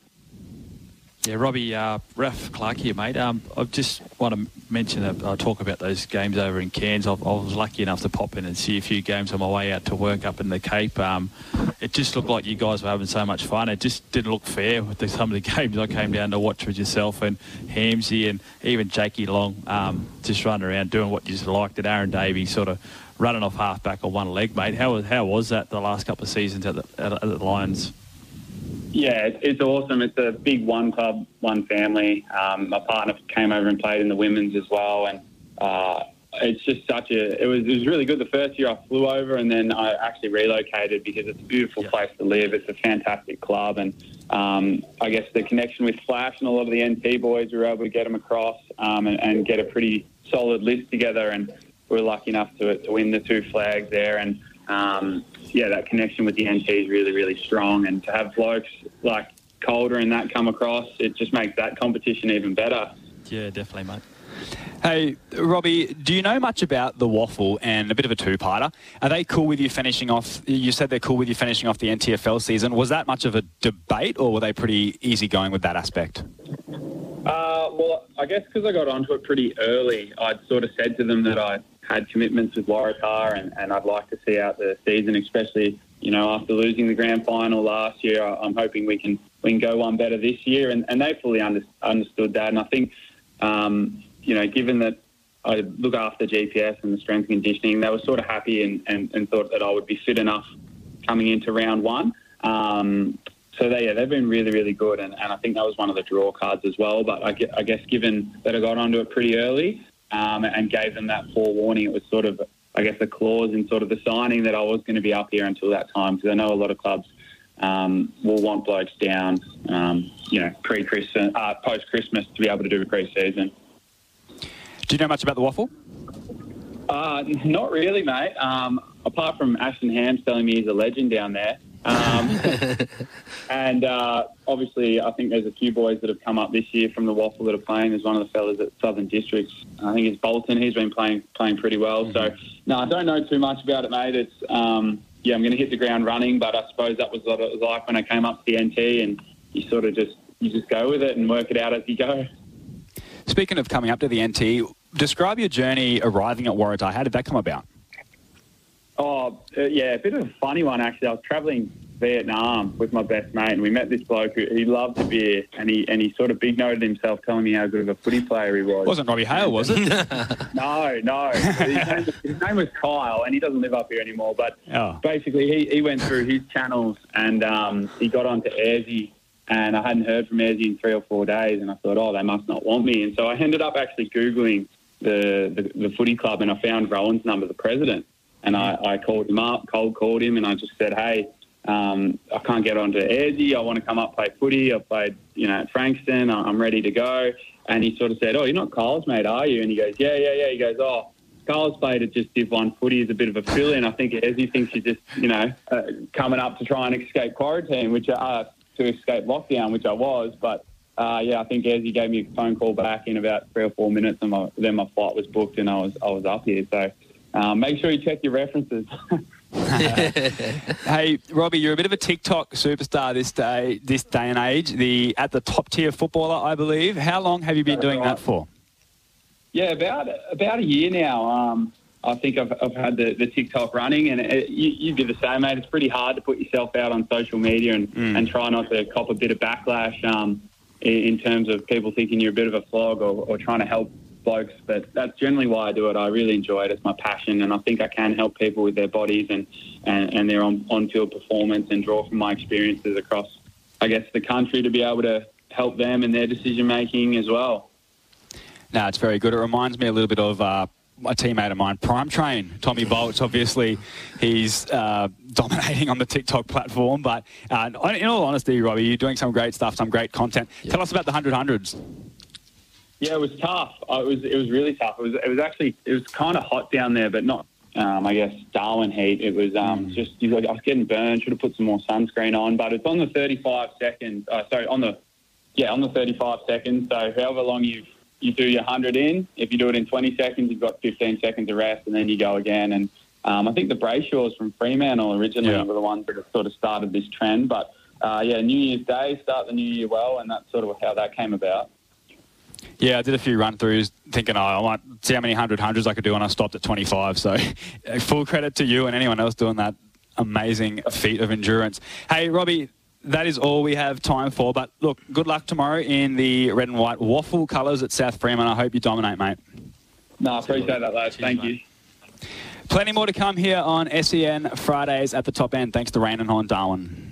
Yeah, Robbie, uh, Raph Clarke here, mate. Um, I just want to mention, uh, talk about those games over in Cairns. I, I, was lucky enough to pop in and see a few games on my way out to work up in the Cape. Um, it just looked like you guys were having so much fun. It just didn't look fair with the, some of the (laughs) games I came down to watch with yourself and Hamsey and even Jakey Long um, just running around doing what you just liked. And Aaron Davies sort of running off half back on one leg, mate. How, how was that the last couple of seasons at the, at, at the Lions? Yeah, it's awesome. It's a big one club, one family. Um, my partner came over and played in the women's as well, and uh, it's just such a. It was it was really good. The first year I flew over, and then I actually relocated because it's a beautiful yeah. place to live. It's a fantastic club, and um, I guess the connection with Flash and a lot of the NT boys, we were able to get them across um, and, and, get a pretty solid list together. And we were lucky enough to, to win the two flags there. And um, yeah, that connection with the NT is really, really strong. And to have blokes like Calder and that come across, it just makes that competition even better. Yeah, definitely, mate. Hey, Robbie, do you know much about the waffle and a bit of a two-parter? Are they cool with you finishing off? You said they're cool with you finishing off the NTFL season. Was that much of a debate, or were they pretty easy going with that aspect? Uh, well, I guess because I got onto it pretty early, I'd sort of said to them that I had commitments with Waratah and, and I'd like to see out the season, especially you know after losing the grand final last year. I'm hoping we can we can go one better this year, and, and they fully under, understood that. And I think um, you know given that I look after GPS and the strength and conditioning, they were sort of happy and, and, and thought that I would be fit enough coming into round one. Um, so they, yeah, they've been really, really good, and, and I think that was one of the draw cards as well. But I, I guess given that I got onto it pretty early, um, and gave them that forewarning. It was sort of, I guess, a clause in sort of the signing that I was going to be up here until that time because I know a lot of clubs um, will want blokes down, um, you know, pre-Christmas, uh, post-Christmas to be able to do a pre-season. Do you know much about the waffle? Uh, not really, mate. Um, apart from Ashton Hams telling me he's a legend down there. Um, (laughs) and uh, obviously, I think there's a few boys that have come up this year from the Waffle that are playing. There's one of the fellas at Southern Districts. I think it's Bolton. He's been playing playing pretty well. Mm-hmm. So, no, I don't know too much about it, mate. It's um, yeah, I'm going to hit the ground running, but I suppose that was what it was like when I came up to the NT, and you sort of just you just go with it and work it out as you go. Speaking of coming up to the NT, describe your journey arriving at Waratah. How did that come about? Oh, uh, yeah, a bit of a funny one actually. I was travelling Vietnam with my best mate, and we met this bloke who he loved the beer, and he and he sort of big noted himself, telling me how good of a footy player he was. Wasn't Robbie Hale, was it? (laughs) (laughs) no, no. His name, was, his name was Kyle, and he doesn't live up here anymore. But Oh. basically, he, he went through his channels, and um, he got onto Airsy, and I hadn't heard from Airsy in three or four days, and I thought, oh, they must not want me, and so I ended up actually googling the the, the footy club, and I found Rowan's number, the president, and I, I called him up, cold called him, and I just said, hey. Um, I can't get onto Airsy. I want to come up play footy. I played, you know, at Frankston. I'm ready to go. And he sort of said, "Oh, you're not Carl's mate, are you?" And he goes, "Yeah, yeah, yeah." He goes, "Oh, Carl's played at just Div One footy as a bit of a fill-in. I think Airsy thinks you're just, you know, uh, coming up to try and escape quarantine, which uh, to escape lockdown, which I was. But uh, yeah, I think Airsy gave me a phone call back in about three or four minutes, and my, then my flight was booked, and I was I was up here. So um, make sure you check your references. (laughs) hey, Robbie, you're a bit of a TikTok superstar this day, this day and age. The at the top tier footballer, I believe. How long have you been doing that for? Yeah, about about a year now. Um, I think I've, I've had the, the TikTok running, and it, you, you do the same, mate. It's pretty hard to put yourself out on social media and, and try not to cop a bit of backlash um, in, in terms of people thinking you're a bit of a flog or, or trying to help blokes. But that's generally why I do it. I really enjoy it. It's my passion, and I think I can help people with their bodies and, and, and their on, on-field performance and draw from my experiences across, I guess, the country to be able to help them in their decision-making as well. No, it's very good. It reminds me a little bit of uh, a teammate of mine, Prime Train, Tommy Bolts. Obviously, he's uh, dominating on the TikTok platform. But uh, in all honesty, Robbie, you're doing some great stuff, some great content. Tell us about the hundred hundreds. Yeah, it was tough. Uh, It was it was really tough. It was it was actually it was kind of hot down there, but not. Um, I guess Darwin heat. It was um, just you know, I was getting burned. Should have put some more sunscreen on, but it's on the 35 seconds. Uh, sorry, on the yeah on the 35 seconds. So however long you you do your 100 in, if you do it in 20 seconds, you've got 15 seconds of rest, and then you go again. And um, I think the Brayshaws from Fremantle originally Yeah. were the ones that sort of started this trend. But uh, yeah, New Year's Day, start the new year well, and that's sort of how that came about. Yeah, I did a few run throughs thinking, oh, I might see how many hundred hundreds I could do, and I stopped at 25. So (laughs) full credit to you and anyone else doing that amazing feat of endurance. Hey, Robbie, that is all we have time for. But look, good luck tomorrow in the red and white waffle colours at South Freeman. I hope you dominate, mate. No, I appreciate that, lads. Thank you. Plenty more to come here on SEN Fridays at the top end. Thanks to Raine and Horne Darwin.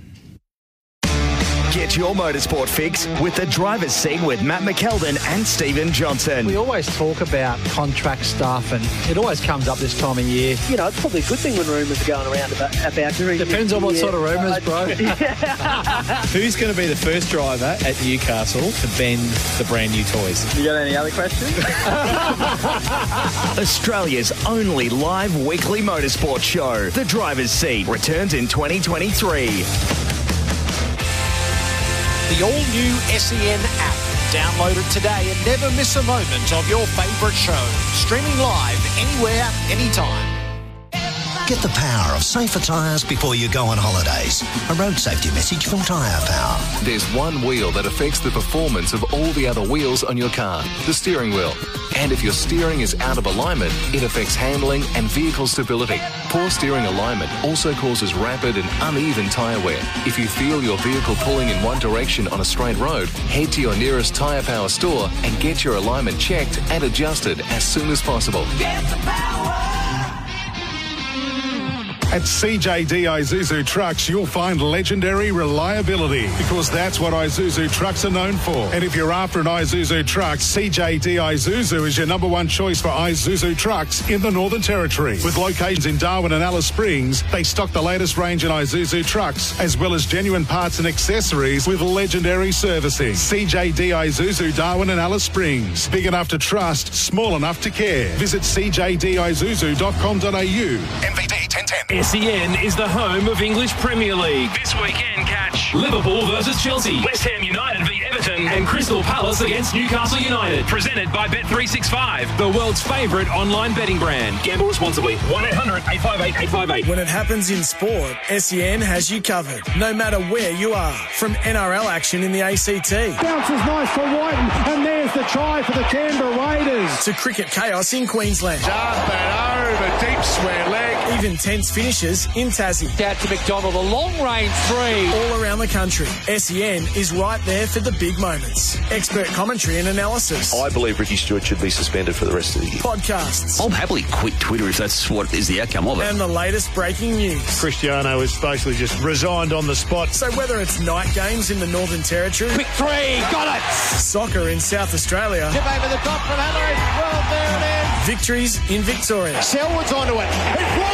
Get your motorsport fix with the driver's seat with Matt McKeldin and Stephen Johnson. We always talk about contract stuff, and it always comes up this time of year. You know, it's probably a good thing when rumours are going around about, about during Depends on what Yeah. sort of rumours, bro. (laughs) Who's going to be the first driver at Newcastle to bend the brand new toys? You got any other questions? (laughs) Australia's only live weekly motorsport show. The driver's seat returns in 2023. The all new SEN app. Download it today and never miss a moment of your favourite show. Streaming live anywhere, anytime. Get the power of safer tyres before you go on holidays. A road safety message from Tyre Power. There's one wheel that affects the performance of all the other wheels on your car, the steering wheel. And if your steering is out of alignment, it affects handling and vehicle stability. Poor steering alignment also causes rapid and uneven tyre wear. If you feel your vehicle pulling in one direction on a straight road, head to your nearest Tyre Power store and get your alignment checked and adjusted as soon as possible. At CJD Isuzu Trucks, you'll find legendary reliability because that's what Isuzu trucks are known for. And if you're after an Isuzu truck, CJD Isuzu is your number one choice for Isuzu trucks in the Northern Territory. With locations in Darwin and Alice Springs, they stock the latest range in Isuzu trucks, as well as genuine parts and accessories with legendary servicing. CJD Isuzu Darwin and Alice Springs. Big enough to trust, small enough to care. Visit cjdisuzu.com.au. MVD 1010. SEN is the home of English Premier League. This weekend, catch Liverpool versus Chelsea, West Ham United v Everton, and Crystal Palace against Newcastle United. Presented by Bet365, the world's favourite online betting brand. Gamble responsibly. 1 800 858 858. When it happens in sport, SEN has you covered, no matter where you are. From NRL action in the ACT. Bounces nice for Whiten, and there's the try for the Canberra Raiders. To cricket chaos in Queensland. Up and over, deep square leg. Even tense finishes in Tassie. Out to McDonald, a long range three. All around the country, SEN is right there for the big moments. Expert commentary and analysis. I believe Ricky Stuart should be suspended for the rest of the year. Podcasts. I'll happily quit Twitter if that's what is the outcome of it. And the latest breaking news. Cristiano is basically just resigned on the spot. So whether it's night games in the Northern Territory, quick three, got it. Soccer in South Australia, tip over the top from Hillary. Well, there it is. Victories in Victoria. Selwood's onto it. It floats. Captain.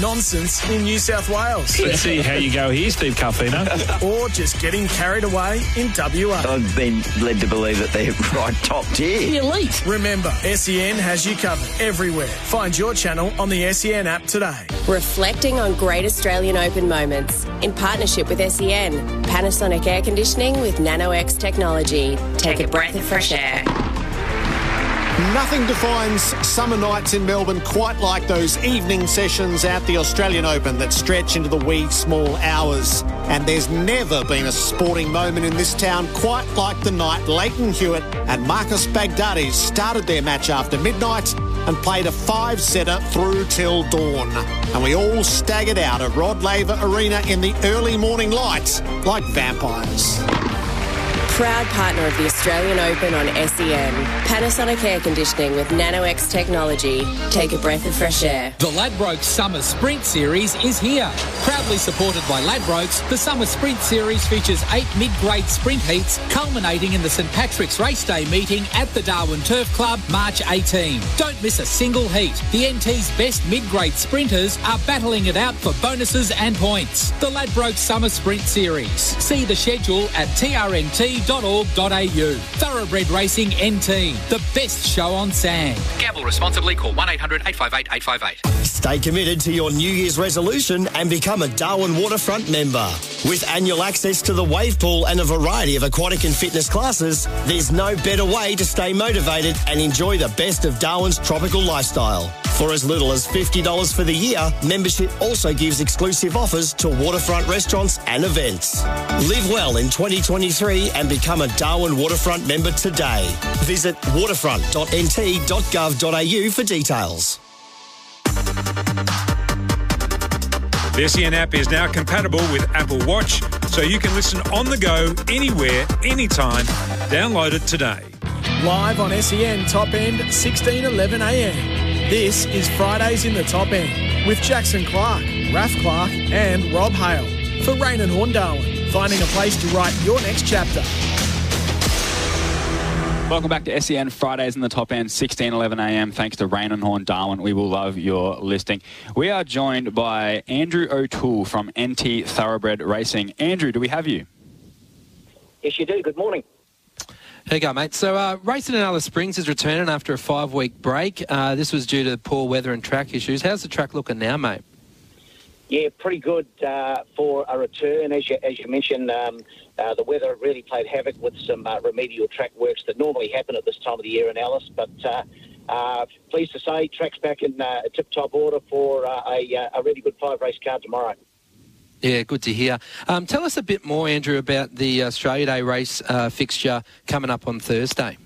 Nonsense in New South Wales. Let's see how you go here, Steve Carfino. (laughs) or just getting carried away in WA. I've been led to believe that they're (laughs) right top tier. The elite. Remember, SEN has you covered everywhere. Find your channel on the SEN app today. Reflecting on great Australian Open moments in partnership with SEN, Panasonic Air Conditioning with NanoX technology. Take, Take a breath of fresh air. Nothing defines summer nights in Melbourne quite like those evening sessions at the Australian Open that stretch into the wee small hours. And there's never been a sporting moment in this town quite like the night Lleyton Hewitt and Marcos Baghdatis started their match after midnight and played a five-setter through till dawn. And we all staggered out of Rod Laver Arena in the early morning light like vampires proud partner of the Australian Open on SEN. Panasonic Air Conditioning with NanoX technology. Take a breath of fresh air. The Ladbrokes Summer Sprint Series is here. Proudly supported by Ladbrokes, the Summer Sprint Series features eight mid-grade sprint heats, culminating in the St Patrick's Race Day meeting at the Darwin Turf Club, March 18. Don't miss a single heat. The NT's best mid-grade sprinters are battling it out for bonuses and points. The Ladbrokes Summer Sprint Series. See the schedule at trnt thoroughbred.org.au. Thoroughbred Racing NT, the best show on sand. Gamble responsibly. Call 1 800 858 858. Stay committed to your New Year's resolution and become a Darwin Waterfront member. With annual access to the wave pool and a variety of aquatic and fitness classes, there's no better way to stay motivated and enjoy the best of Darwin's tropical lifestyle. For as little as $50 for the year, membership also gives exclusive offers to waterfront restaurants and events. Live well in 2023 and become a Darwin Waterfront member today. Visit waterfront.nt.gov.au for details. The SEN app is now compatible with Apple Watch, so you can listen on the go, anywhere, anytime. Download it today. Live on SEN Top End, 1611 AM. This is Fridays in the Top End with Jackson Clark, Raph Clarke, and Rob Hale for Raine and Horne Darwin, finding a place to write your next chapter. Welcome back to SEN Fridays in the top end, 16:11 a.m. Thanks to Raine and Horne Darwin. We will love your listing. We are joined by Andrew O'Toole from NT Thoroughbred Racing. Andrew, do we have you? Yes, you do. Good morning. You go, mate. So, uh, racing in Alice Springs is returning after a five week break. Uh, this was due to poor weather and track issues. How's the track looking now, mate? Yeah, pretty good uh, for a return. As you, as you mentioned, um, uh, the weather really played havoc with some uh, remedial track works that normally happen at this time of the year in Alice. But uh, pleased to say, track's back in tip top order for a, a really good five race card tomorrow. Yeah, good to hear. Um, tell us a bit more, Andrew, about the Australia Day race uh, fixture coming up on Thursday.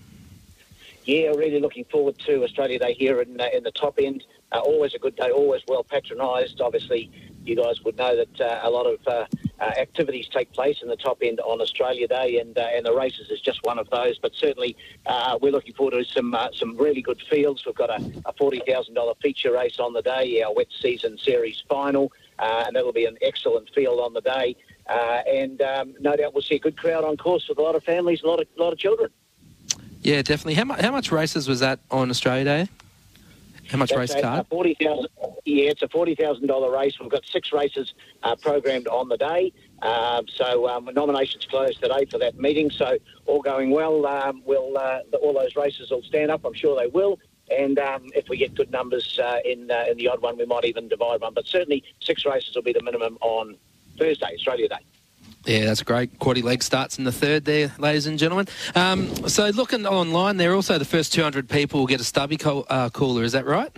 Yeah, really looking forward to Australia Day here in, uh, in the top end. Uh, always a good day, always well patronised. Obviously, you guys would know that uh, a lot of uh, uh, activities take place in the top end on Australia Day, and and the races is just one of those. But certainly, we're looking forward to some some really good fields. We've got a, a forty thousand dollar feature race on the day, our wet season series final uh, and that'll be an excellent field on the day. Uh, and um, no doubt we'll see a good crowd on course with a lot of families, a lot of, a lot of children. Yeah, definitely. How, mu- how much races was that on Australia Day? How much That's race a, card? Forty thousand. Yeah, it's a forty thousand dollar race. We've got six races uh, programmed on the day. Um, so um, nominations closed today for that meeting. So all going well, um, we'll uh, all those races will stand up. I'm sure they will. And um, if we get good numbers uh, in uh, in the odd one, we might even divide one. But certainly six races will be the minimum on Thursday, Australia Day. Yeah, that's great. Quaddy leg starts in the third there, ladies and gentlemen. Um, so looking online there, also the first 200 people will get a stubby co- uh, cooler. Is that right?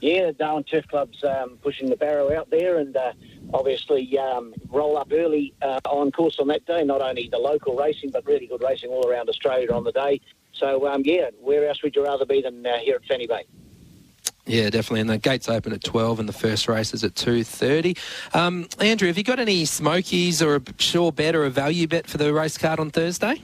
Yeah, the Darwin Turf Club's um, pushing the barrow out there and uh, obviously um, roll up early uh, on course on that day. Not only the local racing, but really good racing all around Australia on the day. So, um, yeah, where else would you rather be than uh, here at Fanny Bay? Yeah, definitely. And the gates open at 12 and the first race is at 2.30. Um, Andrew, have you got any smokies or a sure bet or a value bet for the race card on Thursday?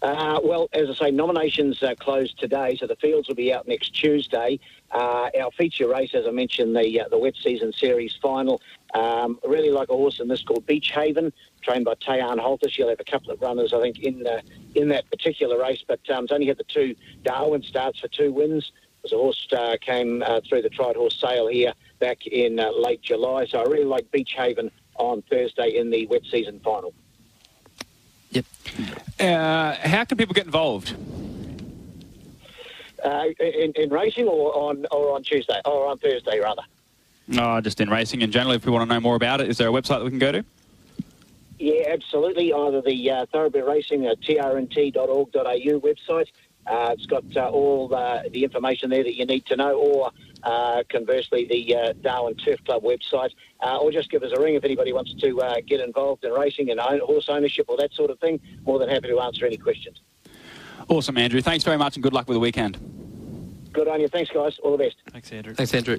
Uh, well, as I say, nominations uh, close today, so the fields will be out next Tuesday. Uh, our feature race, as I mentioned, the uh, the wet season series final. Um, I really like a horse in this called Beach Haven, trained by Tayan Holter. She'll have a couple of runners, I think, in uh, in that particular race, but um, it's only had the two Darwin starts for two wins. As a horse uh, came through the Tried Horse Sale here back in late July, so I really like Beach Haven on Thursday in the wet season final. Yep. Uh, how can people get involved? Uh, in, in racing or on or on Tuesday or on Thursday rather. No, just in racing in general. If we want to know more about it, is there a website that we can go to? Yeah, absolutely. Either the uh, Thoroughbred Racing uh, trnt.org.au website. Uh, it's got uh, all the information there that you need to know, or uh, conversely, the uh, Darwin Turf Club website, uh, or just give us a ring if anybody wants to uh, get involved in racing and own, horse ownership or that sort of thing. More than happy to answer any questions. Awesome, Andrew. Thanks very much and good luck with the weekend. Good on you. Thanks, guys. All the best. Thanks, Andrew. Thanks, Andrew.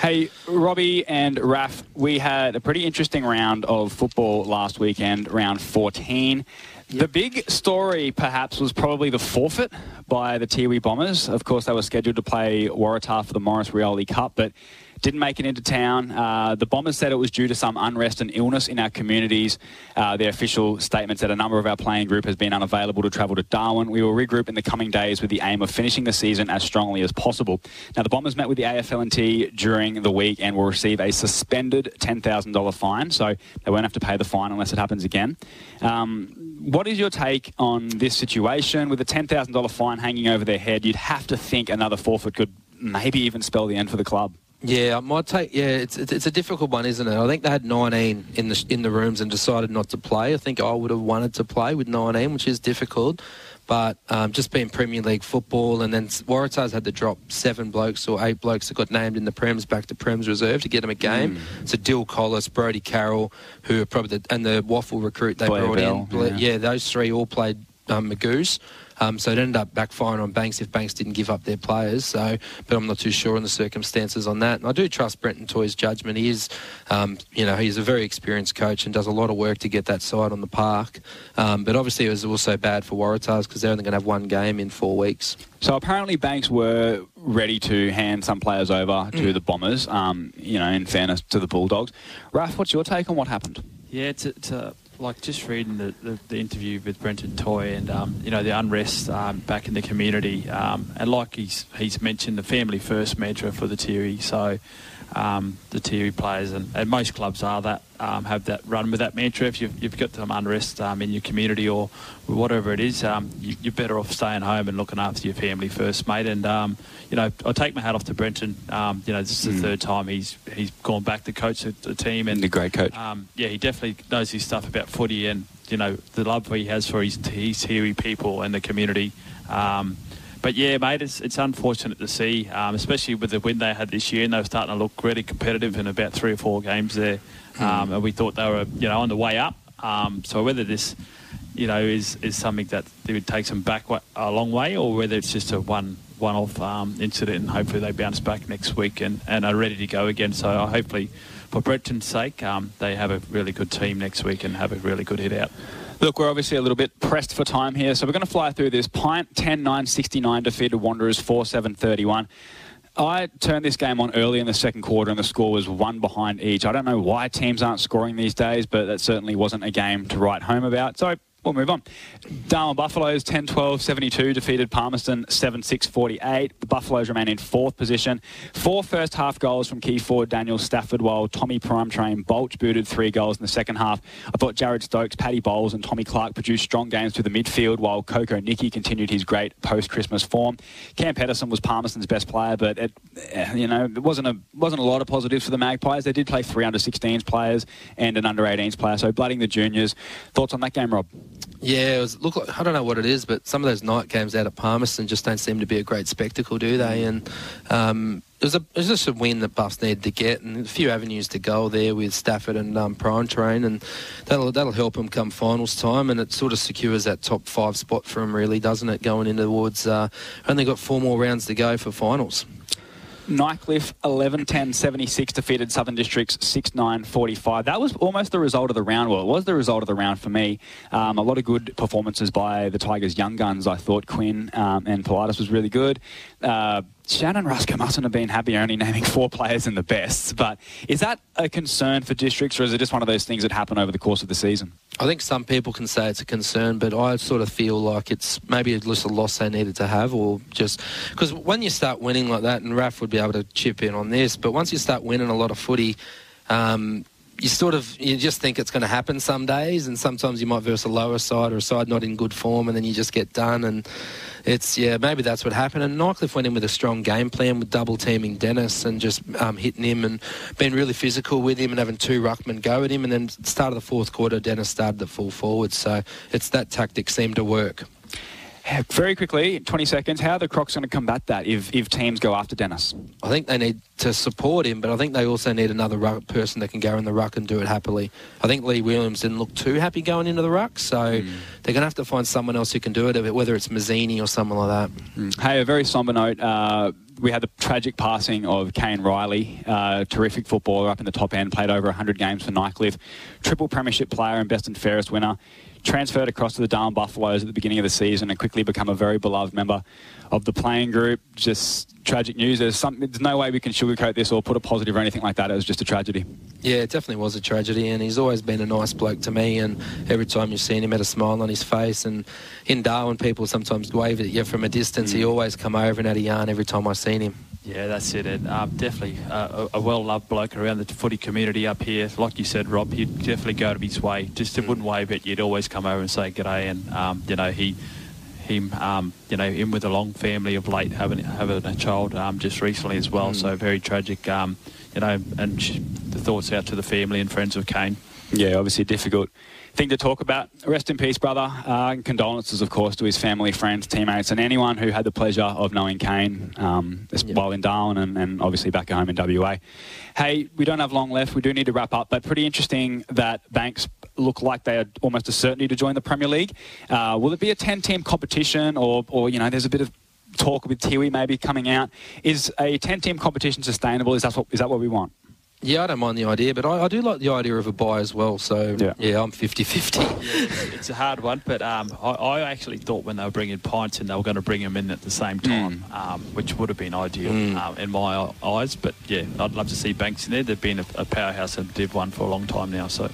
Hey, Robbie and Raph, we had a pretty interesting round of football last weekend, round 14. The big story, perhaps, was probably the forfeit by the Tiwi Bombers. Of course, they were scheduled to play Waratah for the Morris Rioli Cup, but didn't make it into town. Uh, the Bombers said it was due to some unrest and illness in our communities. Uh, their official statement said a number of our playing group has been unavailable to travel to Darwin. We will regroup in the coming days with the aim of finishing the season as strongly as possible. Now, the Bombers met with the AFLNT during the week and will receive a suspended $10,000 fine, so they won't have to pay the fine unless it happens again. Um, what is your take on this situation? With a $10,000 fine hanging over their head, you'd have to think another forfeit could maybe even spell the end for the club. Yeah, my take. Yeah, it's, it's, it's a difficult one, isn't it? I think they had 19 in the in the rooms and decided not to play. I think I would have wanted to play with 19, which is difficult. But um, just being Premier League football, and then Waratahs had to drop seven blokes or eight blokes that got named in the Prems back to Prems reserve to get them a game. Mm. So Dill Collis, Brody Carroll, who are probably the, and the Waffle recruit they Blair brought Bell, in. yeah. yeah, those three all played um, Magoos. Um, so it ended up backfiring on Banks if Banks didn't give up their players. So, but I'm not too sure on the circumstances on that. And I do trust Brenton Toy's judgment. He is, um, you know, he's a very experienced coach and does a lot of work to get that side on the park. Um, but obviously, it was also bad for Waratahs because they're only going to have one game in four weeks. So apparently, Banks were ready to hand some players over to Mm. the Bombers. Um, you know, in fairness to the Bulldogs. Raph, what's your take on what happened? Yeah, it's, it's uh, like just reading the, the, the interview with Brenton Toy and um, you know the unrest um, back in the community, um, and like he's he's mentioned the family first mantra for the Tiwi. So um, the Tiwi players and, and most clubs are that um, have that run with that mantra. If you've, you've got some unrest um, in your community or whatever it is, um, you, you're better off staying home and looking after your family first, mate. And um, you know, I take my hat off to Brenton. Um, you know, this is Mm. the third time he's he's gone back to coach the, the team, and a great coach. um, yeah, he definitely knows his stuff about footy and you know the love he has for his his Tiwi people and the community. Um, but yeah, mate, it's, it's unfortunate to see, um, especially with the win they had this year, and they were starting to look really competitive in about three or four games there, um, and we thought they were you know on the way up. Um, so whether this you know is is something that they would take them back a long way, or whether it's just a one one off um, incident, and hopefully they bounce back next week and, and are ready to go again. So hopefully, for Brenton's sake, um, they have a really good team next week and have a really good hit out. Look, we're obviously a little bit pressed for time here, so we're going to fly through this. Pint 10 9 69 defeated Wanderers 4 7 31. I turned this game on early in the second quarter and the score was one behind each. I don't know why teams aren't scoring these days, but that certainly wasn't a game to write home about. So we'll move on. Darwin Buffaloes 10 12 72 defeated Palmerston 7 6 48. The Buffaloes remain in fourth position. Four first half goals from key forward Daniel Stafford, while Tommy Primetrain Bolch booted three goals in the second half. I thought Jared Stokes, Paddy Bowles, and Tommy Clark produced strong games through the midfield, while Coco Nicky continued his great post Christmas form. Cam Pedersen was Palmerston's best player, but it, eh, you know, it wasn't a wasn't a lot of positives for the Magpies. They did play three under 16s players and an under 18s player, so blooding the juniors. Thoughts on that game, Rob? Yeah, it was, look, I don't know what it is, but some of those night games out at Palmerston just don't seem to be a great spectacle, do they? And um, it was a it was just a win that Buffs needed to get, and a few avenues to go there with Stafford and um, Prime Train, and that'll that'll help them come finals time, and it sort of secures that top five spot for them, really, doesn't it? Going into towards uh, only got four more rounds to go for finals. Nightcliff 11 10 76 defeated Southern Districts 6 9 45. That was almost the result of the round. Well, it was the result of the round for me. Um, a lot of good performances by the Tigers' young guns. I thought Quinn um, and Pilatus was really good. Uh, Shannon Rusker mustn't have been happy only naming four players in the bests, but is that a concern for districts or is it just one of those things that happen over the course of the season? I think some people can say it's a concern, but I sort of feel like it's maybe just a loss they needed to have, or just because when you start winning like that, and Raph would be able to chip in on this, but once you start winning a lot of footy, um, you sort of you just think it's going to happen some days, and sometimes you might verse a lower side or a side not in good form, and then you just get done. And it's yeah, maybe that's what happened. And Nightcliff went in with a strong game plan with double teaming Dennis and just um, hitting him and being really physical with him and having two ruckmen go at him. And then start of the fourth quarter, Dennis started at full forward. So it's that tactic seemed to work. Very quickly, 20 seconds, how are the Crocs going to combat that if, if teams go after Dennis? I think they need to support him, but I think they also need another ruck person that can go in the ruck and do it happily. I think Lee Williams didn't look too happy going into the ruck, so mm. they're going to have to find someone else who can do it, whether it's Mazzini or someone like that. Mm. Hey, a very somber note. Uh, we had the tragic passing of Kane Riley, uh, terrific footballer up in the top end, played over 100 games for Nightcliff, triple premiership player and best and fairest winner transferred across to the Darwin Buffaloes at the beginning of the season and quickly become a very beloved member of the playing group. Just tragic news. There's, some, there's no way we can sugarcoat this or put a positive or anything like that. It was just a tragedy. Yeah, it definitely was a tragedy, and he's always been a nice bloke to me. And every time you've seen him, had a smile on his face. And in Darwin, people sometimes wave at you from a distance. Mm. He always come over and had a yarn every time I've seen him. Yeah, that's it. And um, definitely uh, a, well-loved bloke around the footy community up here. Like you said, Rob, he'd definitely go to his way. Just mm. wouldn't wave at you. He'd always come over and say g'day. And, um, you know, he him, um, you know, him with a long family of late having having a child um, just recently as well. Mm. So very tragic, um, you know, and the thoughts out to the family and friends of Kane. Yeah, obviously difficult thing to talk about. Rest in peace, brother. Uh, and condolences, of course, to his family, friends, teammates, and anyone who had the pleasure of knowing Kane um, yep. while in Darwin and, and, obviously back home in WA. Hey, we don't have long left. We do need to wrap up, but pretty interesting that Banks look like they are almost a certainty to join the Premier League. Uh, will it be a 10-team competition, or, or you know, there's a bit of talk with Tiwi maybe coming out? Is a 10-team competition sustainable? Is that what, is that what we want? Yeah, I don't mind the idea, but I, I, do like the idea of a buy as well. So, yeah, yeah I'm 50 50. (laughs) It's a hard one, but um, I, I, actually thought when they were bringing pints in, they were going to bring them in at the same time, mm. um, which would have been ideal mm. um, in my eyes. But yeah, I'd love to see Banks in there. They've been a, a powerhouse in Div 1 for a long time now. So.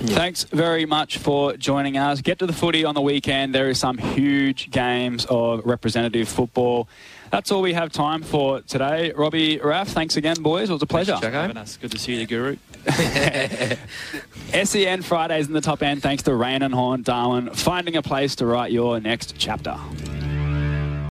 Yeah. Thanks very much for joining us. Get to the footy on the weekend. There is some huge games of representative football. That's all we have time for today. Robbie, Raph, thanks again, boys. It was a pleasure. Thanks, Good to see you, Guru. (laughs) SEN Fridays in the top end, thanks to Raine and Horne Darwin, finding a place to write your next chapter.